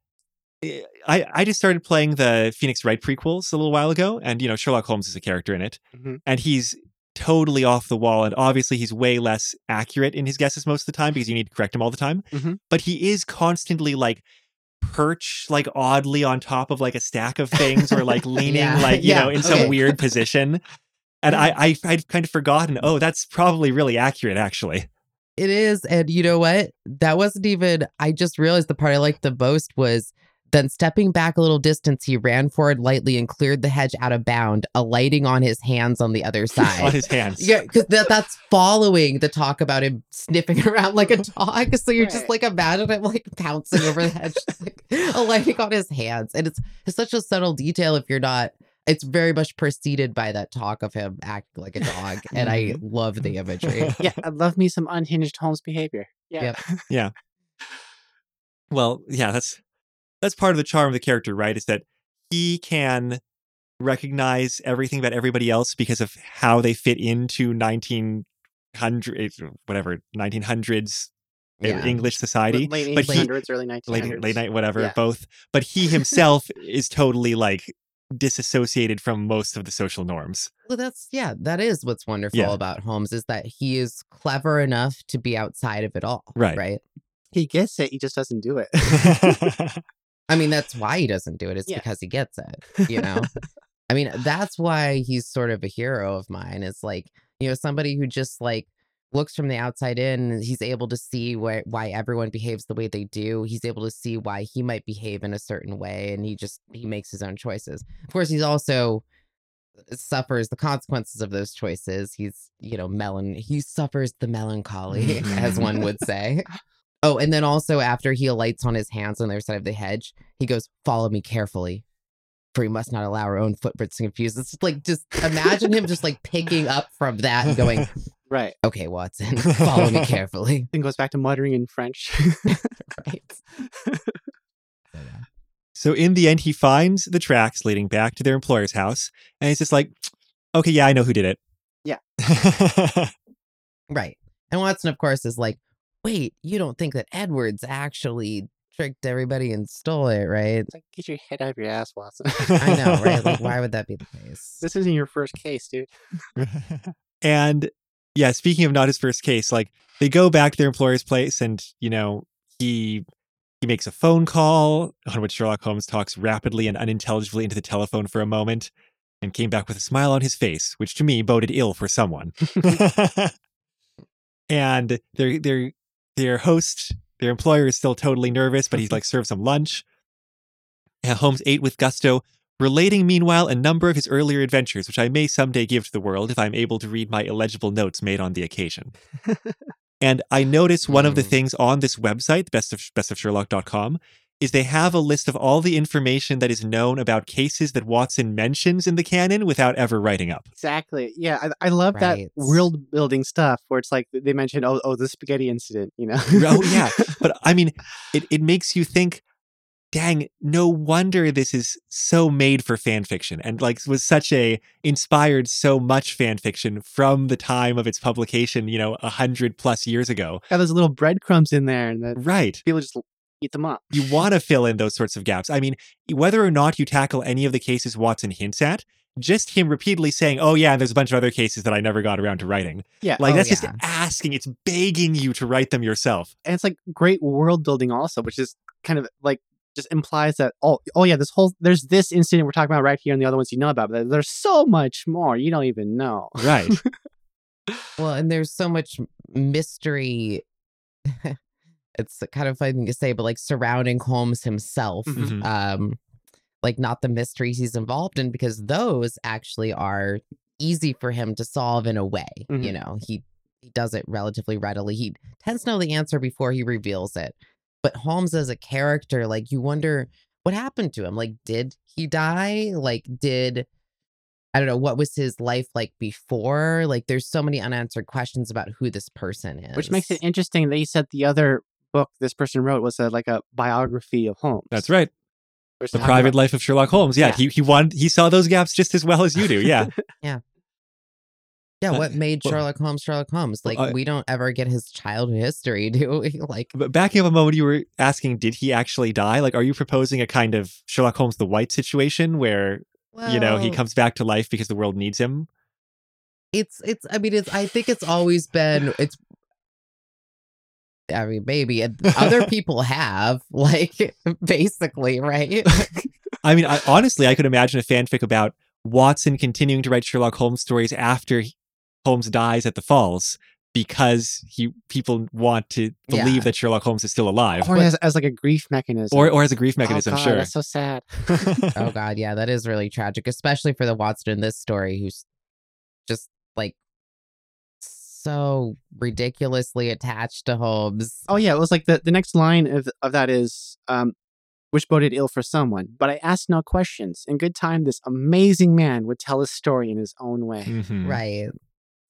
eh, I I just started playing the Phoenix Wright prequels a little while ago, and you know Sherlock Holmes is a character in it, Mhm. and he's totally off the wall, and obviously he's way less accurate in his guesses most of the time because you need to correct him all the time. Mhm. But he is constantly like perch like oddly on top of like a stack of things or like leaning Yeah. like you Yeah. know in some weird position and I, I i'd kind of forgotten oh that's probably really accurate actually It is. And you know what? That wasn't even, I just realized the part I liked the most was then stepping back a little distance, he ran forward lightly and cleared the hedge out of bound, alighting on his hands on the other side. on his hands Yeah, because that, that's following the talk about him sniffing around like a dog. So you're just Right. like, imagine him like pouncing over the hedge, just, like, alighting on his hands. And it's, it's such a subtle detail if you're not, it's very much preceded by that talk of him acting like a dog. and I mm-hmm. love the imagery. yeah, I love me some unhinged Holmes behavior. Yeah. Yep. well yeah that's that's part of the charm of the character right is that he can recognize everything about everybody else because of how they fit into 1900 eh, whatever 1900s eh, Yeah. english society Late but he- 1800s, early 1900s. late, late night, whatever, Yeah. both. But he himself is totally like disassociated from most of the social norms. Well, that's yeah, that is what's wonderful Yeah. about Holmes is that he is clever enough to be outside of it all. Right. Right. He gets it. He just doesn't do it. I mean, that's why he doesn't do it. It's Yeah. because he gets it. You know. I mean, that's why he's sort of a hero of mine. It's like you know somebody who just like looks from the outside in. and He's able to see why why everyone behaves the way they do. He's able to see why he might behave in a certain way, and he just he makes his own choices. Of course, he's also uh, suffers the consequences of those choices. He's, you know, melon he suffers the melancholy, as one would say. Oh, and then also after he alights on his hands on the other side of the hedge, he goes, Follow me carefully. For we must not allow our own footprints to confuse. It's just like just imagine him just like picking up from that and going, right. Okay, Watson, follow me carefully. Then goes back to muttering in French. Right. So, so in the end, he finds the tracks leading back to their employer's house, and he's just like, "Okay, yeah, I know who did it." Yeah. Right. And Watson, of course, is like, wait, you don't think that Edwards actually tricked everybody and stole it, right? It's like, get your head out of your ass, Watson. I know, right? Like, why would that be the case? This isn't your first case, dude. and yeah, speaking of not his first case, like they go back to their employer's place, and you know he he makes a phone call on which Sherlock Holmes talks rapidly and unintelligibly into the telephone for a moment, and came back with a smile on his face, which to me boded ill for someone. and their their their host, their employer is still totally nervous, but he's like served some lunch. And Holmes ate with gusto, relating meanwhile a number of his earlier adventures, which I may someday give to the world if I'm able to read my illegible notes made on the occasion. and I notice one of the Mm. things on this website, the best of bestofsherlock.com, is they have a list of all the information that is known about cases that Watson mentions in the canon without ever writing up. Exactly. Yeah, I, I love that world building stuff where it's like they mentioned, oh, oh, the spaghetti incident. You know? oh yeah but i mean it, it makes you think dang no wonder this is so made for fan fiction and like was such a inspired so much fan fiction from the time of its publication you know a hundred plus years ago Got those little breadcrumbs in there, and then right people just eat them up. you want to fill in those sorts of gaps i mean whether or not you tackle any of the cases watson hints at just him repeatedly saying oh yeah there's a bunch of other cases that i never got around to writing Yeah, like Oh, that's just asking it's begging you to write them yourself and it's like great world building also, which is kind of like just implies that oh oh yeah, this whole there's this incident we're talking about right here, and the other ones you know about, but there's so much more you don't even know. right Well, and there's so much mystery. it's kind of funny thing to say, but like surrounding Holmes himself, Mhm. um, like not the mysteries he's involved in, because those actually are easy for him to solve in a way. You Mhm. know, he he does it relatively readily. He tends to know the answer before he reveals it. But Holmes as a character, like you wonder what happened to him. Like, did he die? Like, did I don't know what was his life like before? Like, there's so many unanswered questions about who this person is. Which makes it interesting that you said the other book this person wrote was a, like a biography of Holmes. that's right Which the private about- life of Sherlock Holmes. Yeah, Yeah. he he wanted he saw those gaps just as well as you do. Yeah, Yeah, Yeah, uh, what made well- Sherlock Holmes Sherlock Holmes? Like I- we don't ever get his childhood history, do we? Like But backing up a moment, you were asking, did he actually die? Like, are you proposing a kind of Sherlock Holmes the White situation where, you know, he comes back to life because the world needs him? it's it's i mean it's i think it's always been it's i mean maybe and other people have like basically right I mean, I, honestly, I could imagine a fanfic about Watson continuing to write Sherlock Holmes stories after he- Holmes dies at the Falls because he people want to believe Yeah. that Sherlock Holmes is still alive, Or as, as like a grief mechanism. or or as a grief Oh, mechanism. God, sure. That's so sad. oh god yeah that is really tragic especially for the watson in this story who's just like so ridiculously attached to holmes Oh yeah, it was like the, the next line of of that is um which boded ill for someone. But I asked no questions. In good time, this amazing man would tell his story in his own way. Mhm. Right.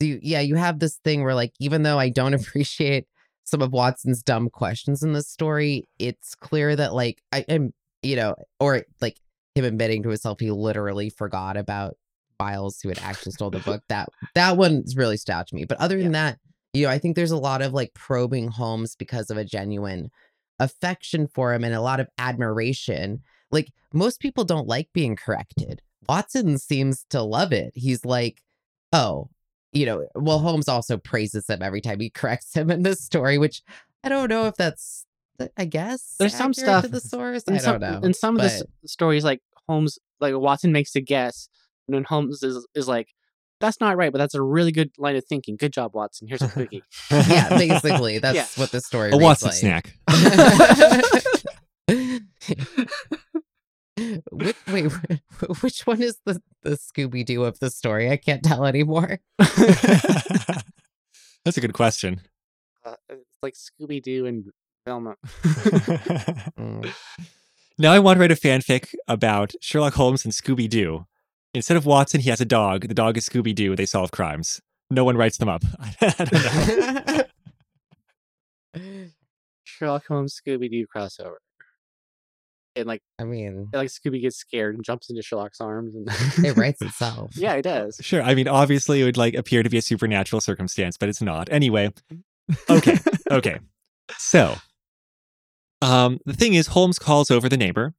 So you, yeah, you have this thing where, like, even though I don't appreciate some of Watson's dumb questions in this story, it's clear that, like, I am, you know, or like him admitting to himself he literally forgot about Biles who had actually stole the book. That that one's really stood out to me. But other than that, you know, I think there's a lot of like probing Holmes because of a genuine affection for him and a lot of admiration. Like most people don't like being corrected. Watson seems to love it. He's like, oh, you know, well, Holmes also praises him every time he corrects him in this story, which I don't know if that's, uh, I guess, There's some accurate to stuff- the source. I some, don't know. In some of the stories, like Holmes, like Watson makes a guess, and then Holmes is is like, "That's not right," but that's a really good line of thinking. Good job, Watson. Here's a cookie. yeah, basically, that's Yeah. what the story. A Watson like. snack. which, wait, which one is the, the Scooby Doo of the story? I can't tell anymore. That's a good question. Uh, it's like Scooby Doo and Velma. Mm. Now I want to write a fanfic about Sherlock Holmes and Scooby Doo. Instead of Watson, he has a dog. The dog is Scooby Doo. They solve crimes. No one writes them up. I don't know. Sherlock Holmes Scooby Doo crossover. And like, I mean, and, like Scooby gets scared and jumps into Sherlock's arms, and it writes itself. yeah, it does. Sure. I mean, obviously, it would like appear to be a supernatural circumstance, but it's not. Anyway, okay, okay. So, um, the thing is, Holmes calls over the neighbor,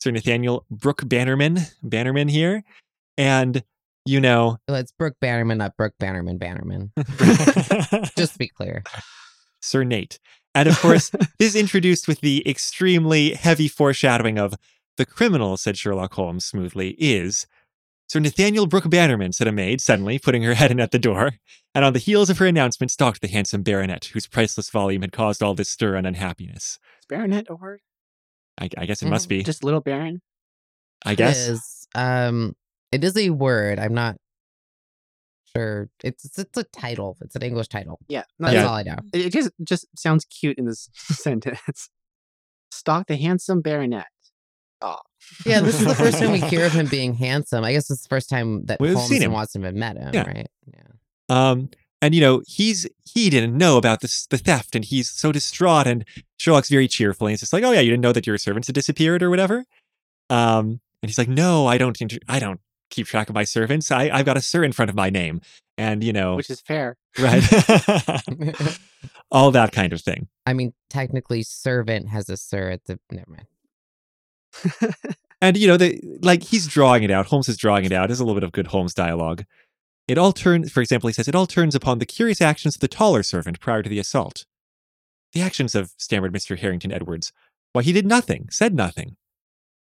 Sir Nathaniel Brooke Bannerman, Bannerman here, and you know, Well, it's Brooke Bannerman, not Brooke Bannerman Bannerman. Just to be clear. Sir Nate. And of course, this is introduced with the extremely heavy foreshadowing of the criminal, said Sherlock Holmes smoothly, is Sir Nathaniel Brooke Bannerman, said a maid, suddenly putting her head in at the door. And on the heels of her announcement stalked the handsome baronet, whose priceless volume had caused all this stir and unhappiness. Is Baronet a word? I, I guess it must be. Just little Baron? I guess. is, um, it is a word. I'm not sure. It's it's a title. It's an English title. Yeah. That's Yeah. all I know. It it just just sounds cute in this sentence. Stalk the handsome baronet. Oh, Yeah, this is the first time we hear of him being handsome. I guess it's the first time that We've Holmes seen and him. Watson have met him, Yeah. right? Yeah. Um, and you know, he's he didn't know about this the theft, and he's so distraught. And Sherlock's very cheerful, and he's just like, "Oh yeah, you didn't know that your servants had disappeared or whatever." Um, and he's like, "No, I don't. Inter- I don't keep track of my servants. I I've got a sir in front of my name, and you know, which is fair. right, all that kind of thing." I mean, technically, servant has a sir at the. Never mind. And you know, the like he's drawing it out. Holmes is drawing it out. There's a little bit of good Holmes dialogue. It all turns, for example, he says, it all turns upon the curious actions of the taller servant prior to the assault. The actions of, stammered Mr. Harrington Edwards. Why, he did nothing, said nothing.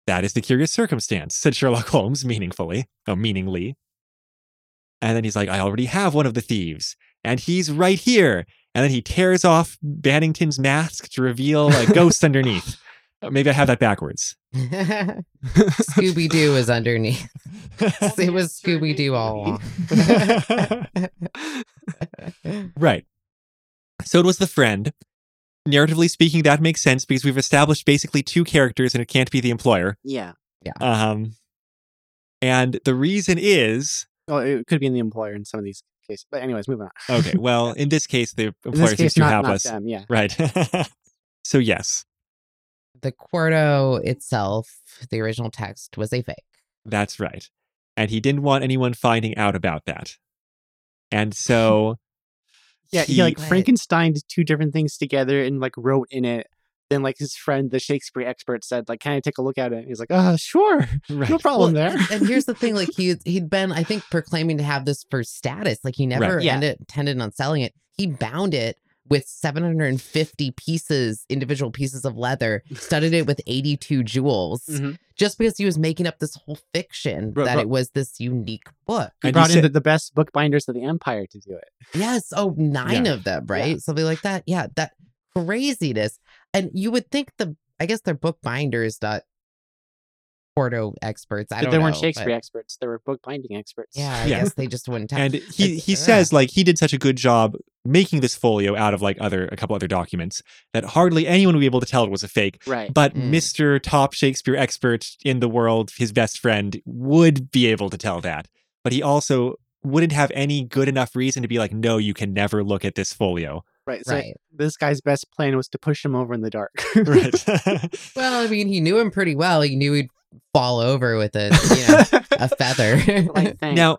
That is the curious circumstance, said Sherlock Holmes meaningfully, oh, meaningly. And then he's like, I already have one of the thieves, and he's right here. And then he tears off Bannington's mask to reveal a ghost underneath. Uh, Maybe I have that backwards. Scooby Doo is underneath. It was Scooby Doo all along. right. So it was the friend. Narratively speaking, that makes sense because we've established basically two characters and it can't be the employer. Yeah. Yeah. Um, and the reason is Oh, it could be in the employer in some of these cases. But anyways, moving on. okay, well, in this case, the employer this seems case, too not, not hapless. them. Yeah. Right. so, yes, the Quarto itself, the original text, was a fake. that's right. And he didn't want anyone finding out about that. And so Yeah, he, he- like Right. Frankensteined two different things together and like wrote in it. Then like his friend, the Shakespeare expert, said like, "Can I take a look at it?" And He's like, "Uh, sure, right. no problem Well, there." And, and here's the thing: like he he'd been, I think, proclaiming to have this for status. Like he never Right. Yeah. ended, intended on selling it. He bound it with 750 pieces, individual pieces of leather, studded it with 82 jewels, Mhm. Just because he was making up this whole fiction Ru- that ru- it was this unique book. He And brought you in said- the, the best bookbinders of the empire to do it. Yes. Oh, nine of them, right? Something like that. Yeah. That craziness. And you would think the, I guess they're bookbinders, not Quarto experts. I don't they know. weren't but- Shakespeare experts; they were bookbinding experts. Yeah, I Yeah. guess they just wouldn't have. and he he yeah. says like he did such a good job making this folio out of like other a couple other documents that hardly anyone would be able to tell it was a fake. right. But Mm. Mr. Top Shakespeare expert in the world, his best friend, would be able to tell that. But he also wouldn't have any good enough reason to be like, no, you can never look at this folio. Right. So right. this guy's best plan was to push him over in the dark. Right. Well, I mean, he knew him pretty well. He knew he'd fall over with a, you know, a feather. like, now,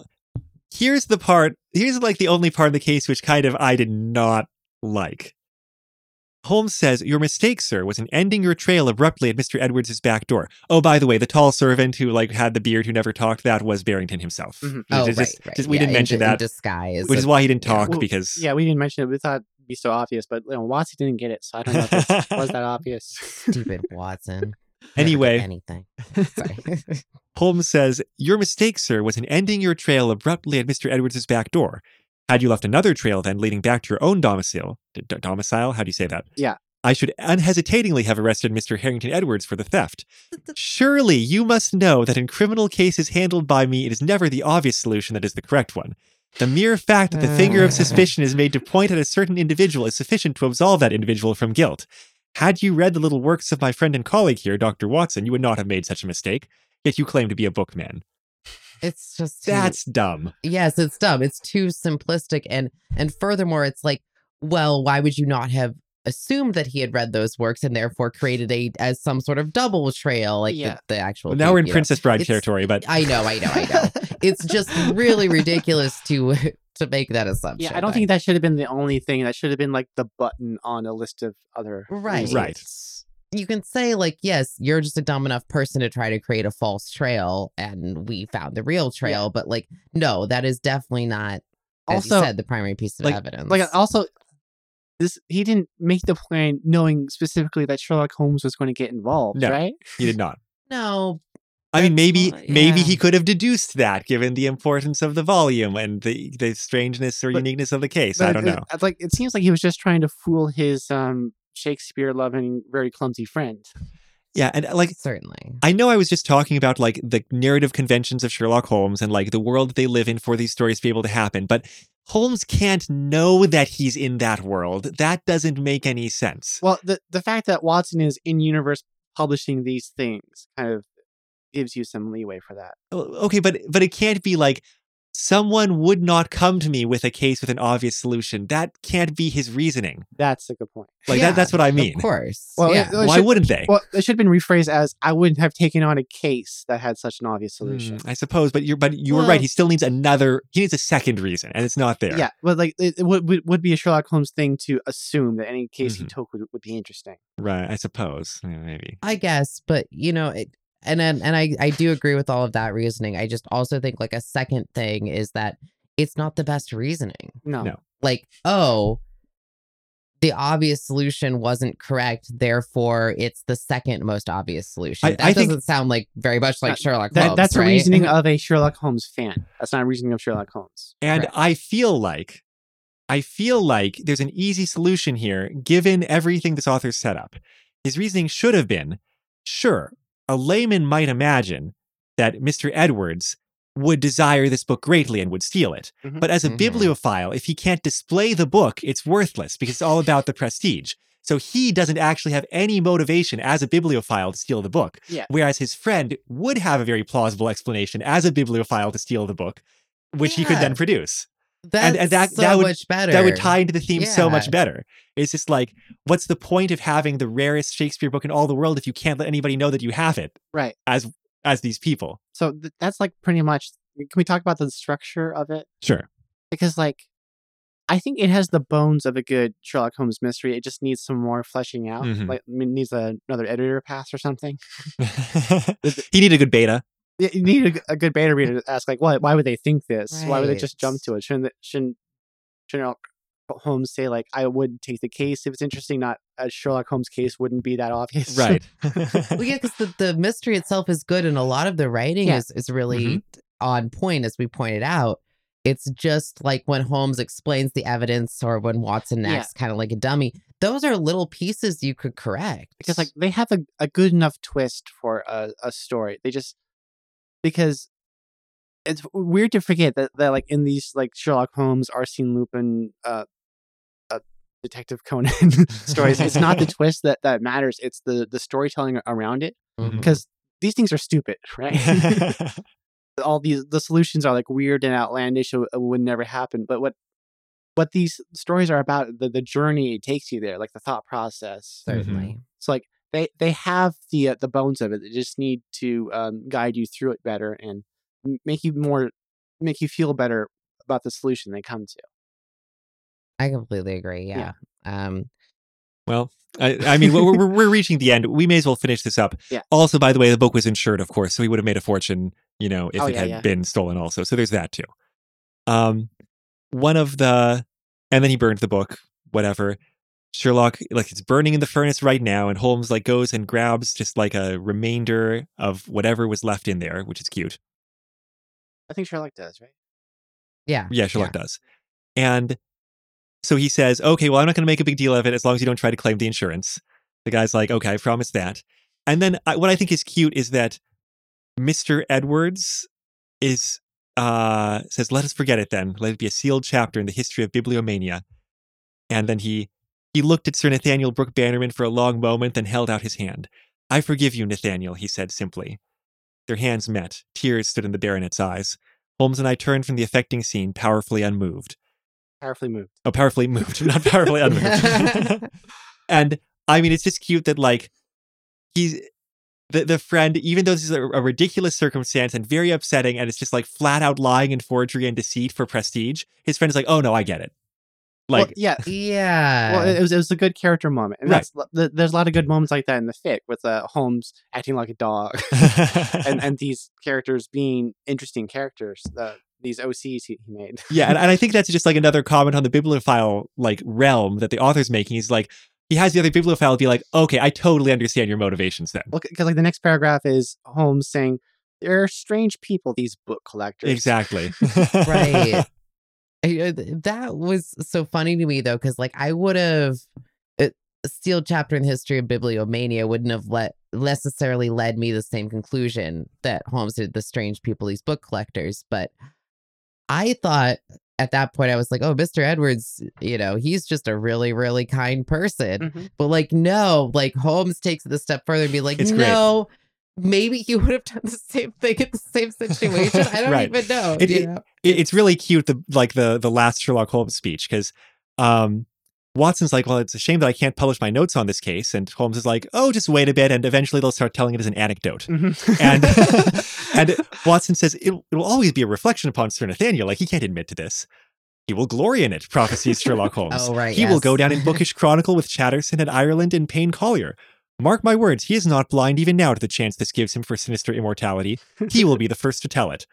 here's the part, here's like the only part of the case which kind of I did not like. Holmes says, Your mistake, sir, was in ending your trail abruptly at Mr. Edwards's back door. Oh, by the way, the tall servant who like had the beard who never talked, that was Barrington himself. Mhm. oh, Just- right, right. just- we yeah, didn't mention di- in that, disguise. which is why he didn't Yeah. talk Well, because yeah, we didn't mention it. We thought it'd be so obvious, but you know, Watson didn't get it, so I don't know if it was that obvious. Stupid Watson. Anyway. anything. Holmes says, Your mistake, sir, was in ending your trail abruptly at Mr. Edwards's back door. Had you left another trail then leading back to your own domicile, d- d- domicile, how do you say that? Yeah. I should unhesitatingly have arrested Mr. Harrington Edwards for the theft. Surely you must know that in criminal cases handled by me, it is never the obvious solution that is the correct one. The mere fact that the finger of uh. suspicion is made to point at a certain individual is sufficient to absolve that individual from guilt. Had you read the little works of my friend and colleague here, Dr. Watson, you would not have made such a mistake. Yet you claim to be a bookman. it's just too- That's dumb. yes, it's dumb. It's too simplistic, and and furthermore, it's like, well, why would you not have assumed that he had read those works and therefore created a as some sort of double trail, like Yeah. the, the actual. Well, now we're in you know? Princess Bride It's- territory, but I know, I know, I know. it's just really ridiculous to to make that assumption. yeah, I don't but- think that should have been the only thing. That should have been like the button on a list of other. Right. reasons. Right. you can say like yes you're just a dumb enough person to try to create a false trail and we found the real trail but like no that is definitely not as Also, you said the primary piece of like- evidence Like also, this he didn't make the plan knowing specifically that Sherlock Holmes was going to get involved, No. right? he did not. no I mean, That's maybe why- maybe he could have deduced that, given the importance of the volume and the the strangeness or But- uniqueness of the case. I don't it- know. It's like it seems like he was just trying to fool his um Shakespeare loving, very clumsy friend. Yeah, and like certainly I know I was just talking about like the narrative conventions of Sherlock Holmes and like the world they live in for these stories to be able to happen, but Holmes can't know that he's in that world. That doesn't make any sense. Well, the the fact that Watson is in universe publishing these things kind of gives you some leeway for that. Okay, but but it can't be like someone would not come to me with a case with an obvious solution. That can't be his reasoning. That's a good point. Like Yeah, that, that's what I mean. of course Well, yeah it- it Why should- wouldn't they? Well, it should have been rephrased as I wouldn't have taken on a case that had such an obvious solution. Hmm, I suppose, but you're but you were Well- right. He still needs another. He needs a second reason, and it's not there. Yeah, but like it, it would, would would be a Sherlock Holmes thing to assume that any case he Mhm. took would, would be interesting. right. I suppose. Yeah, maybe. I guess, but you know, it, and then and I I do agree with all of that reasoning. I just also think like a second thing is that it's not the best reasoning. No, No. Like, oh, the obvious solution wasn't correct, therefore it's the second most obvious solution. I- that I doesn't sound like very much like Uh, Sherlock that, Holmes. that's a reasoning of a Sherlock Holmes fan. That's not a reasoning of Sherlock Holmes. And Correct. I feel like, I feel like there's an easy solution here, given everything this author set up. His reasoning should have been, sure, a layman might imagine that Mr. Edwards would desire this book greatly and would steal it. Mhm. But as a Mhm. bibliophile, if he can't display the book, it's worthless because it's all about the prestige. So he doesn't actually have any motivation as a bibliophile to steal the book. Yeah. Whereas his friend would have a very plausible explanation as a bibliophile to steal the book, which he could then produce. That's and that- so that would- much better. That would tie into the theme so much better. It's just like, what's the point of having the rarest Shakespeare book in all the world if you can't let anybody know that you have it Right. as as these people? So th- that's like pretty much. Can we talk about the structure of it? Sure. because like I think it has the bones of a good Sherlock Holmes mystery. It just needs some more fleshing out. Mhm. Like it needs a, another editor pass or something. he needed a good beta. Yeah, You need a, a good beta reader to ask like, why why would they think this? Why would they just jump to it? Shouldn't shouldn't Sherlock Holmes say like, I would take the case if it's interesting? Not a Sherlock Holmes case wouldn't be that obvious, Right. Well, yeah, because the, the mystery itself is good, and a lot of the writing Yeah. is, is really Mhm. on point, as we pointed out. It's just like when Holmes explains the evidence or when Watson Yeah. acts kind of like a dummy. Those are little pieces you could correct. because like they have a, a good enough twist for a, a story. They just because it's weird to forget that, that like in these like Sherlock Holmes, Arsene Lupin, uh, uh Detective Conan stories, it's not the twist that that matters. It's the the storytelling around it because these things are stupid, right? All these the solutions are like weird and outlandish. It, it would never happen. But what what these stories are about, the the journey it takes you there, like the thought process. Certainly. So like they they have the uh, the bones of it. They just need to um, guide you through it better and make you more make you feel better about the solution they come to. I completely agree. Yeah. Yeah. Um, Well, I, I mean, we're, we're, we're reaching the end. We may as well finish this up. Yeah. Also, by the way, the book was insured, of course, so he would have made a fortune, you know, if Oh, it yeah, had yeah. been stolen also. So there's that too. Um, one of the, and then he burned the book, whatever. Sherlock, like it's burning in the furnace right now, and Holmes like goes and grabs just like a remainder of whatever was left in there, which is cute. I think Sherlock does, right? yeah. Yeah, Sherlock does. And so he says, okay, well, I'm not going to make a big deal of it as long as you don't try to claim the insurance. The guy's like, okay, I promise that. And then I, what I think is cute is that Mr. Edwards is uh says, let us forget it then. Let it be a sealed chapter in the history of bibliomania. And then he he looked at Sir Nathaniel Brooke Bannerman for a long moment, then held out his hand. I forgive you, Nathaniel, he said simply. Their hands met. Tears stood in the baronet's eyes. Holmes and I turned from the affecting scene, powerfully unmoved. Powerfully moved. Oh, powerfully moved, not powerfully unmoved. and I mean, it's just cute that like he's the the friend, even though this is a, a ridiculous circumstance and very upsetting, and it's just like flat out lying and forgery and deceit for prestige. His friend is like, "Oh no, I get it." Well, Like, yeah. Yeah. Well, it was it was a good character moment, and Right. that's there's a lot of good moments like that in the fic with uh, Holmes acting like a dog, and and these characters being interesting characters. The these OCs he, made. yeah, and, and I think that's just like another comment on the bibliophile like realm that the author's making. He's like, he has the other bibliophile be like, "Okay, I totally understand your motivations." Then because like the next paragraph is Holmes saying there are strange people, these book collectors. exactly, right. I- uh, that was so funny to me though, because like I would have a sealed chapter in the history of bibliomania wouldn't have let necessarily led me to the same conclusion that Holmes did the strange people, these book collectors. But I thought at that point I was like, oh, Mr. Edwards, you know, he's just a really, really kind person. Mhm. But like, no, like Holmes takes it a step further and be like, It's great. No, maybe he would have done the same thing in the same situation. I don't Right. even know. It- you it- know? it, it's really cute the like the the last Sherlock Holmes speech because um Watson's like, well, it's a shame that I can't publish my notes on this case, and Holmes is like, oh, just wait a bit, and eventually they'll start telling it as an anecdote. Mhm. And and Watson says it, it will always be a reflection upon Sir Nathaniel. Like he can't admit to this. He will glory in it, prophesies Sherlock Holmes. Oh, right, He will go down in bookish chronicle with Chatterton and Ireland and Payne Collier. Mark my words, he is not blind even now to the chance this gives him for sinister immortality. He will be the first to tell it.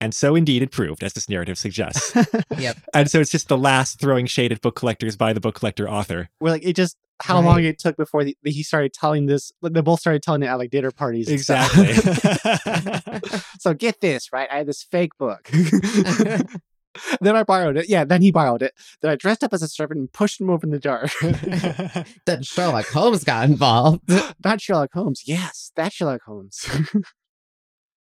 And so indeed it proved, as this narrative suggests. Yep. And so it's just the last throwing shade at book collectors by the book collector author. Where like it just how Right. long it took before the, he started telling this. like, They both started telling it at like dinner parties. Exactly. so get this right. I had this fake book. then I borrowed it. Yeah, then he borrowed it. Then I dressed up as a servant and pushed him over in the dark. Then Sherlock Holmes got involved. Not Sherlock Holmes. Yes, that's Sherlock Holmes.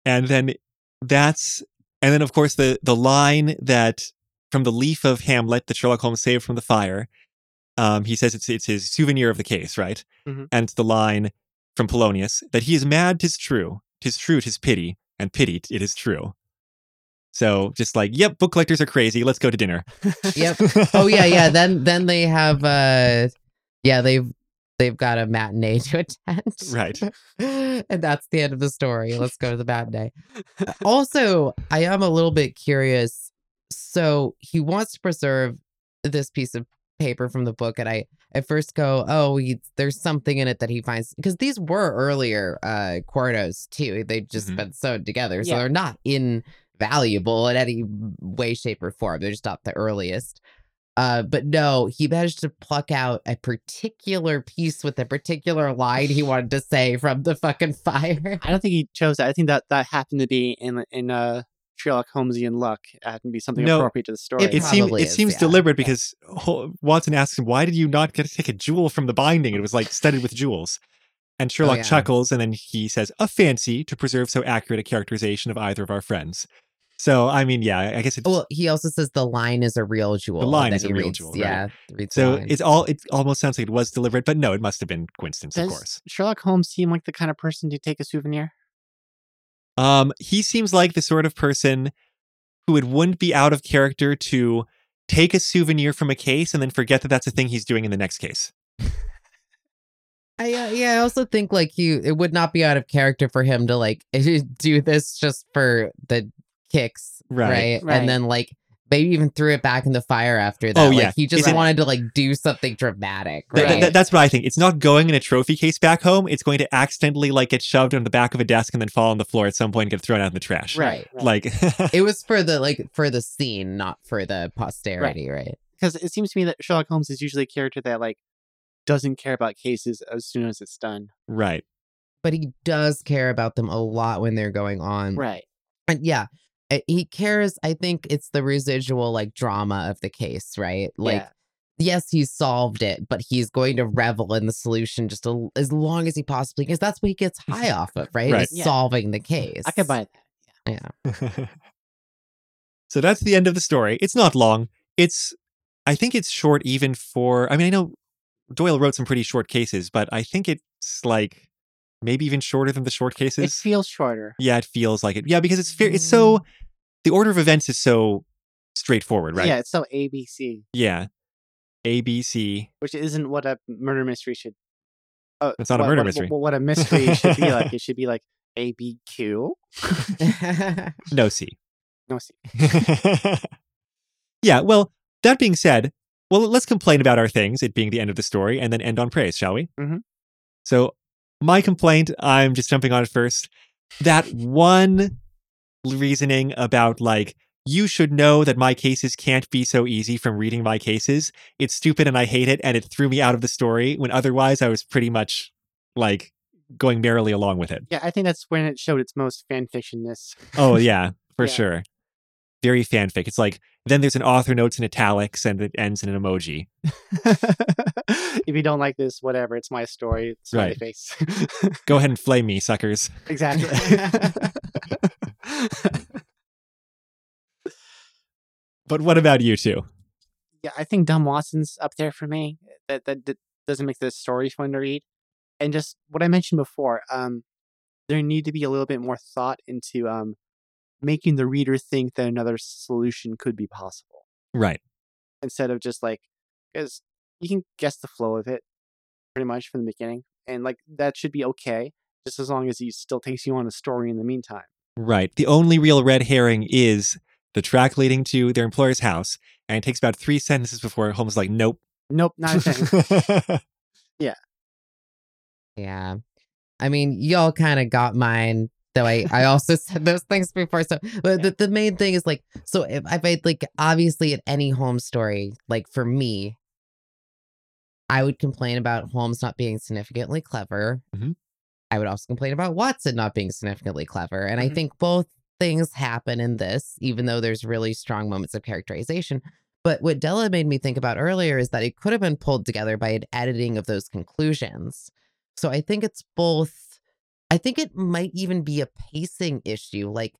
and then that's and then of course the the line that from the leaf of Hamlet that Sherlock Holmes saved from the fire. Um, he says it's it's his souvenir of the case, right? Mhm. And the line from Polonius that he is mad, tis true, tis true, tis pity, and pity it is true. So just like, yep, book collectors are crazy. Let's go to dinner. Yep. Oh yeah, yeah. Then then they have uh yeah, they've they've got a matinee to attend. Right. and that's the end of the story. Let's go to the matinee. also, I am a little bit curious. so he wants to preserve this piece of paper from the book, and I at first go, oh, he, there's something in it that he finds because these were earlier uh quartos too. They just Mhm. been sewed together, so Yeah. they're not invaluable in any way, shape, or form. They're just not the earliest. Uh, but no, he managed to pluck out a particular piece with a particular line he wanted to say from the fucking fire. I don't think he chose that. I think that that happened to be in in uh Sherlock Holmesian luck. It happened to be something No, appropriate to the story. It It seems probably it is, seems yeah. deliberate because Watson asks him, "Why did you not get to take a jewel from the binding? It was like studded with jewels." And Sherlock Oh, yeah. chuckles, and then he says, "A fancy to preserve so accurate a characterization of either of our friends." So, I mean, yeah, I guess it's Well, he also says the line is a real jewel. The line is a real reads- jewel, right. Yeah, so it's all. It almost sounds like it was deliberate, but no, it must have been coincidence, of course. Sherlock Holmes seem like the kind of person to take a souvenir? Um, he seems like the sort of person who it wouldn't be out of character to take a souvenir from a case and then forget that that's a thing he's doing in the next case. I, uh, yeah, I also think like he, it would not be out of character for him to like do this just for the kicks, Right. right? Right. And then like maybe even threw it back in the fire after that. Oh, like, yeah. he just Is it- wanted to like do something dramatic, Th- right? th- th- that's what I think. It's not going in a trophy case back home. It's going to accidentally like get shoved on the back of a desk and then fall on the floor at some point and get thrown out in the trash. Right. Like, it was for the like for the scene, not for the posterity, right? Because it seems to me that Sherlock Holmes is usually a character that like doesn't care about cases as soon as it's done. right. But he does care about them a lot when they're going on. Right. And yeah, Eh, he cares. I think it's the residual like drama of the case, right? Like, Yeah. yes, he solved it, but he's going to revel in the solution just a, as long as he possibly can. 'cause That's what he gets high off of, right? Right. Is Yeah. solving the case. I could buy that. Yeah. so that's the end of the story. It's not long. It's, I think it's short even for, I mean, I know Doyle wrote some pretty short cases, but I think it's like maybe even shorter than the short cases. It feels shorter. yeah, it feels like it. Yeah, because it's fair. It's so, the order of events is so straightforward, right? Yeah, it's so ABC, Yeah. A, B, C. which isn't what a murder mystery should. Uh, It's not a murder what- mystery. What, what a mystery should be like. It should be like A B Q. No, C. No, C. yeah, well, that being said, well, let's complain about our things, it being the end of the story, and then end on praise, shall we? Mhm. So, my complaint, I'm just jumping on it first. That one reasoning about, like, you should know that my cases can't be so easy from reading my cases. It's stupid and I hate it, and it threw me out of the story when otherwise I was pretty much, like, going merrily along with it. Yeah, I think that's when it showed its most fan fictionness. Oh yeah, for Yeah. sure. Very fanfic. It's like then there's an author notes in italics and it ends in an emoji. if you don't like this, whatever, it's my story. Smiley Right. face. Go ahead and flame me, suckers. exactly. But what about you two? yeah, I think Dumb Watson's up there for me. That, that that doesn't make the story fun to read. And just what I mentioned before, um, there need to be a little bit more thought into um, making the reader think that another solution could be possible Right. instead of just like because you can guess the flow of it pretty much from the beginning, and like that should be okay, just as long as he still takes you on a story in the meantime. Right. The only real red herring is the track leading to their employer's house. And it takes about three sentences before Holmes is like, nope. Nope, not a thing. Yeah. Yeah. I mean, y'all kind of got mine, though I, I also said those things before. So, but the, the main thing is like, so if I like, obviously, in any Holmes story, like for me, I would complain about Holmes not being significantly clever. Mhm. I would also complain about Watson not being significantly clever. And I Mhm. think both things happen in this, even though there's really strong moments of characterization. But what Della made me think about earlier is that it could have been pulled together by an editing of those conclusions. So I think it's both. I think it might even be a pacing issue. Like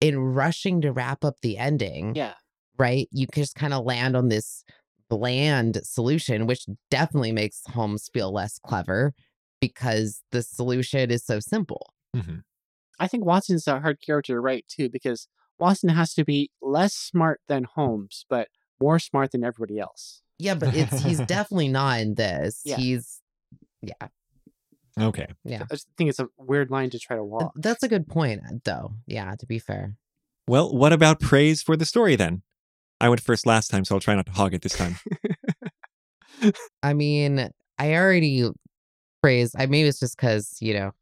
in rushing to wrap up the ending, yeah, right? You can just kind of land on this bland solution, which definitely makes Holmes feel less clever because the solution is so simple. Mhm. I think Watson's a hard character to write too because Watson has to be less smart than Holmes, but more smart than everybody else. Yeah, but it's he's definitely not in this. Yeah. He's yeah. Okay. Yeah. I just think it's a weird line to try to walk. That's a good point, uh, though. Yeah, to be fair. Well, what about praise for the story then? I went first last time, so I'll try not to hog it this time. I mean, I already praise. I maybe it's just because you know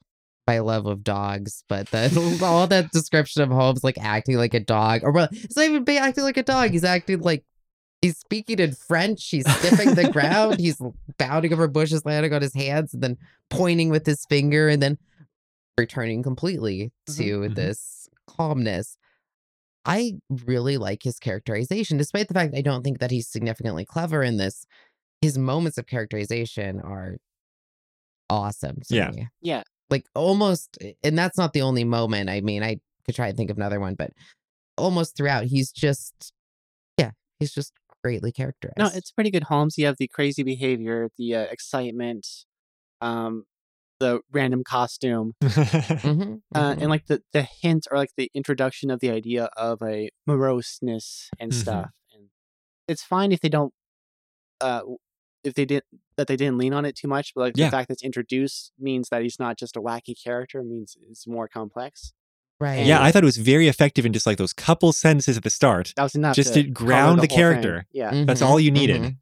my love of dogs, but the all that description of Holmes like acting like a dog, or well, it's not even be acting like a dog. He's acting like he's speaking in French. He's sniffing the ground. He's bounding over bushes, landing on his hands, and then pointing with his finger, and then returning completely Mhm, to mhm. this calmness. I really like his characterization, despite the fact I don't think that he's significantly clever in this. His moments of characterization are awesome to Yeah. me. Yeah. Like almost, and that's not the only moment. I mean, I could try and think of another one, but almost throughout, he's just, yeah, he's just greatly characterized. No, it's pretty good. Holmes, you have the crazy behavior, the uh, excitement, um, the random costume, Mhm, uh, mhm. and like the the hint or like the introduction of the idea of a moroseness and Mhm. stuff. And it's fine if they don't, uh, if they didn't that they didn't lean on it too much. But like Yeah. the fact that it's introduced means that he's not just a wacky character. Means it's more complex. Right. yeah, I thought it was very effective in just like those couple sentences at the start. That was enough. Just to to ground the whole thing. character. Yeah. That's Mhm, all you needed. mhm.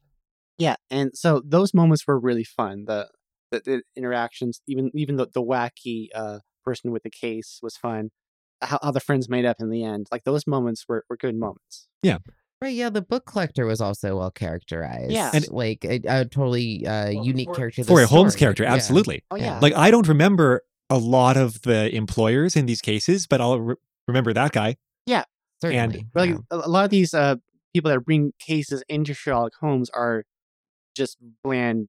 Yeah, and so those moments were really fun. The the, the interactions, even even the, the wacky uh, person with the case was fun. How, how the friends made up in the end, like those moments were, were good moments. Yeah. Right, yeah, the book collector was also well characterized. Yeah. And- like a, a totally uh, Well, unique for- character. For the a Holmes story. character, Yeah. absolutely. Oh Yeah. yeah, Like I don't remember a lot of the employers in these cases, but I'll re- remember that guy. Yeah, Certainly. But, like yeah. a lot of these uh, people that bring cases into Sherlock Holmes are just bland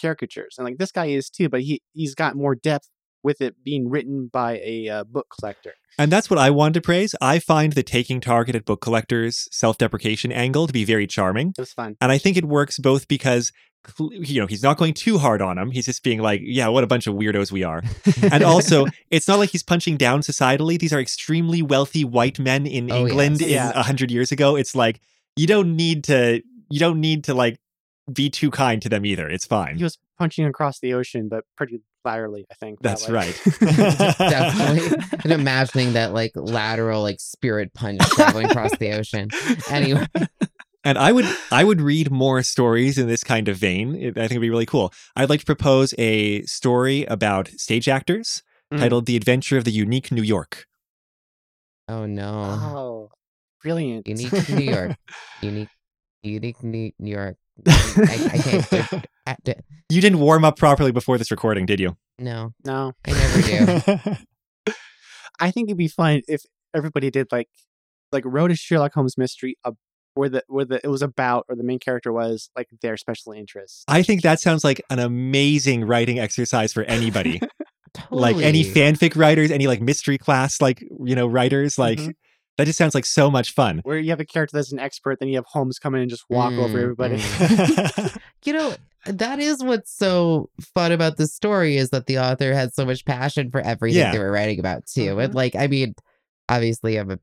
caricatures, and like this guy is too. But he he's got more depth with it being written by a uh, book collector. And that's what I wanted to praise. I find the taking target at book collectors self-deprecation angle to be very charming. It was fun. And I think it works both because you know, he's not going too hard on him. He's just being like, yeah, what a bunch of weirdos we are. And also, it's not like he's punching down societally. These are extremely wealthy white men in Oh, England yes. in Yeah. a hundred years ago. It's like you don't need to you don't need to like be too kind to them either. It's fine. he was punching across the ocean, but pretty laterally, I think. That's way. right. Definitely. and imagining that like lateral like spirit punch traveling across the ocean. Anyway, And I would I would read more stories in this kind of vein. I think it'd be really cool. I'd like to propose a story about stage actors Mm. titled "The Adventure of the Unique New York." oh no. Oh, brilliant! Unique New York. Unique unique New New York. I, I can't I- I- You didn't warm up properly before this recording, did you? no, no, I never do. I think it'd be fun if everybody did like like wrote a Sherlock Holmes mystery up where the where the it was about or the main character was like their special interest. I think that sounds like an amazing writing exercise for anybody. like any fanfic writers, any like mystery class, like you know writers. Like Mhm. that just sounds like so much fun. Where you have a character that's an expert, then you have Holmes come in and just walk over Mm, everybody. mm. you know that is what's so fun about the story is that the author had so much passion for everything Yeah. they were writing about too and Mhm. like i mean obviously i'm a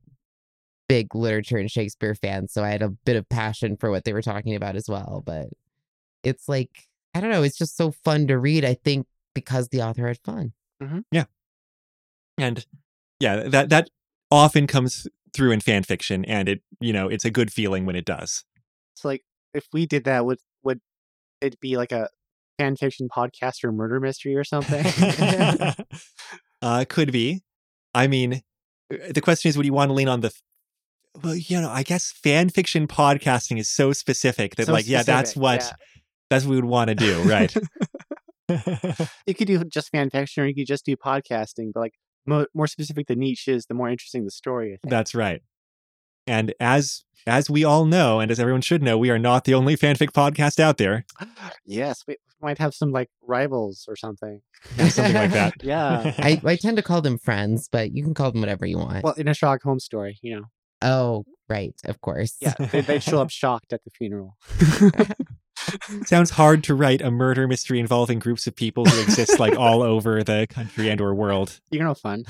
big literature and shakespeare fan so i had a bit of passion for what they were talking about as well but it's like i don't know it's just so fun to read i think because the author had fun Yeah. and yeah, that that often comes through in fan fiction, and it you know it's a good feeling when it does. so like if we did that, would would it be like a fan fiction podcast or murder mystery or something? uh, could be. I mean, uh, the question is, would you want to lean on the? F- Well, you know, I guess fan fiction podcasting is so specific that, So like, yeah, that's what yeah. that's what we would want to do, right? you could do just fan fiction or you could just do podcasting, but like mo- more specific the niche is, the more interesting the story. I think. that's right. And as as we all know, and as everyone should know, we are not the only fanfic podcast out there. yes, we might have some like rivals or something. Yeah, something like that. Yeah. I, I tend to call them friends but you can call them whatever you want Well, in a Sherlock Holmes story, you know. Oh right of course Yeah, they, they'd show up shocked at the funeral. Sounds hard to write a murder mystery involving groups of people who exist like all over the country and or world. You know, fun.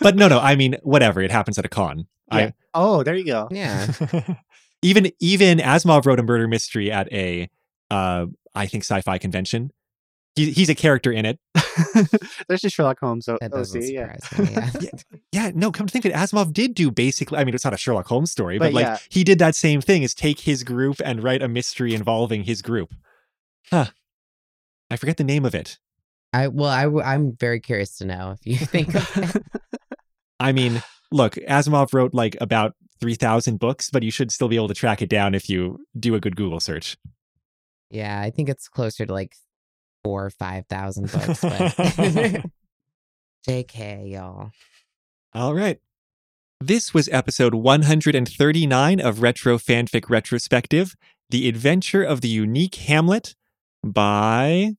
But no, no, I mean, whatever. It happens at a con. Yeah. Oh, there you go. yeah even even Asimov wrote a murder mystery at a uh I think sci-fi convention. He, he's a character in it. There's just Sherlock Holmes. So, That doesn't yeah. me. Yeah. Yeah, no, come to think of it, Asimov did do basically. I mean, it's not a Sherlock Holmes story, but, But like yeah. he did that same thing: is take his group and write a mystery involving his group. Huh? I forget the name of it. I well, I, I'm very curious to know if you think of it. I mean, look, Asimov wrote like about three thousand books, but you should still be able to track it down if you do a good Google search. Yeah, I think it's closer to like four or five thousand books, but JK, y'all. All right. This was episode 139 of Retro Fanfic Retrospective The Adventure of the Unique Hamlet by.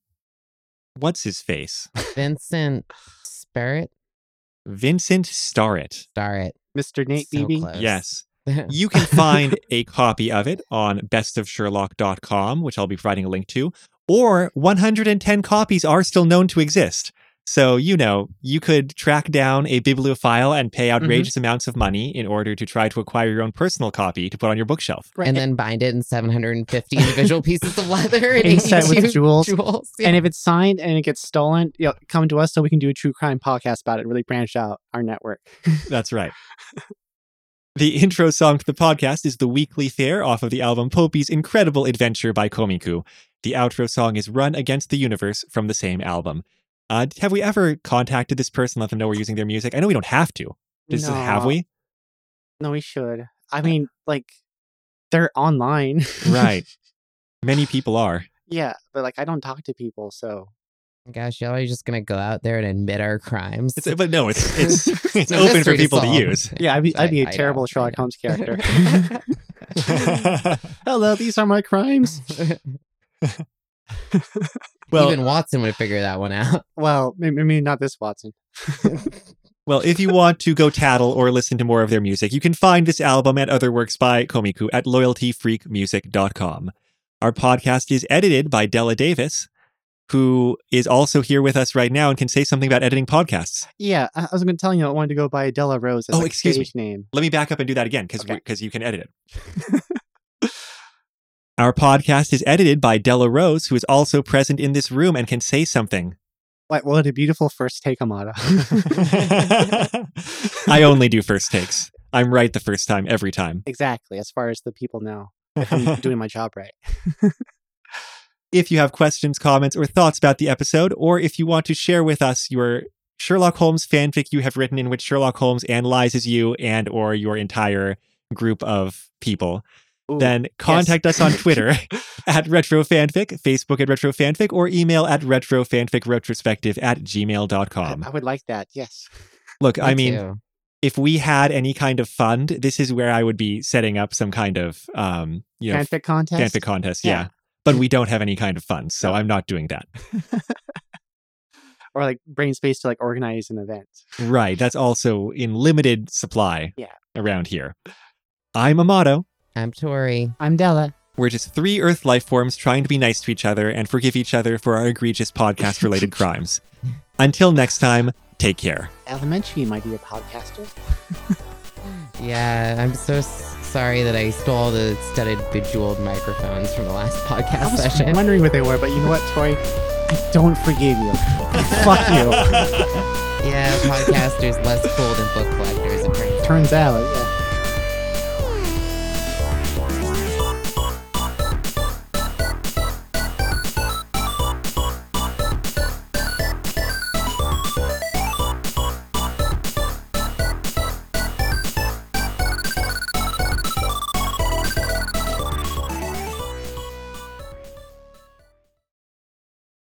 What's his face? Vincent Sparrett, Vincent Starrett. star it. Mr. Nate So Beebe. close. Yes. You can find a copy of it on bestofsherlock.com, which I'll be providing a link to, or 110 copies are still known to exist. So, you know, you could track down a bibliophile and pay mm-hmm. outrageous amounts of money in order to try to acquire your own personal copy to put on your bookshelf. Right. and then bind it in 750 individual pieces of leather and Inset with 82 jewels. jewels. and if it's signed and it gets stolen, you know, come to us so we can do a true crime podcast about it. Really branch out our network. That's right. The intro song to the podcast is The Weekly Fair off of the album Poupi's Incredible Adventure by Komiku. The outro song is Run Against the Universe from the same album. Uh, have we ever contacted this person, let them know we're using their music? I know we don't have to. Just have we? No, we should. I mean, like, they're online. Right. Many people are. yeah, but like, I don't talk to people, so Gosh, y'all are just gonna go out there and admit our crimes. It's, but no, it's it's it's a open for people to solve. use. yeah, I'd be, I'd be I- a I terrible know, I Sherlock. Holmes character. Hello, these are my crimes. Well, Even Watson would figure that one out. Well, maybe, maybe not this Watson. Well, if you want to go tattle or listen to more of their music, you can find this album and other works by Komiku at loyaltyfreakmusic.com. Our podcast is edited by Della Davis, who is also here with us right now and can say something about editing podcasts. Yeah, I, I was going to tell you I wanted to go by Della Rose as Oh, excuse me. name. Let me back up and do that again because Okay. because you can edit it. Our podcast is edited by Della Rose, who is also present in this room and can say something. Like, what a beautiful first take, Amato. I only do first takes. I'm right the first time, every time. exactly, as far as the people know. If I'm doing my job right. If you have questions, comments, or thoughts about the episode, or if you want to share with us your Sherlock Holmes fanfic you have written in which Sherlock Holmes analyzes you and or your entire group of people, Ooh, then contact us on Twitter at retrofanfic, Facebook at retrofanfic, or email at retrofanficretrospective at I, gmail.com. I would like that. Yes. Look, I mean, too. if we had any kind of fund, this is where I would be setting up some kind of, um, you know, Fanfic contest. fanfic contest. Yeah. Yeah. But we don't have any kind of funds, so No. I'm not doing that. Or like brain space to like organize an event. Right. That's also in limited supply Yeah. around here. I'm Amato. I'm Tori. I'm Della. We're just three Earth life forms trying to be nice to each other and forgive each other for our egregious podcast related crimes. Until next time, take care. Elementary, my dear podcaster. Yeah, I'm so sorry that I stole the studded bejeweled microphones from the last podcast session. I podcast was session. wondering what they were, but you know what, Tori? I don't forgive you. Fuck you. Yeah, podcasters less cool than book collectors. It turns out. Turns out, yeah.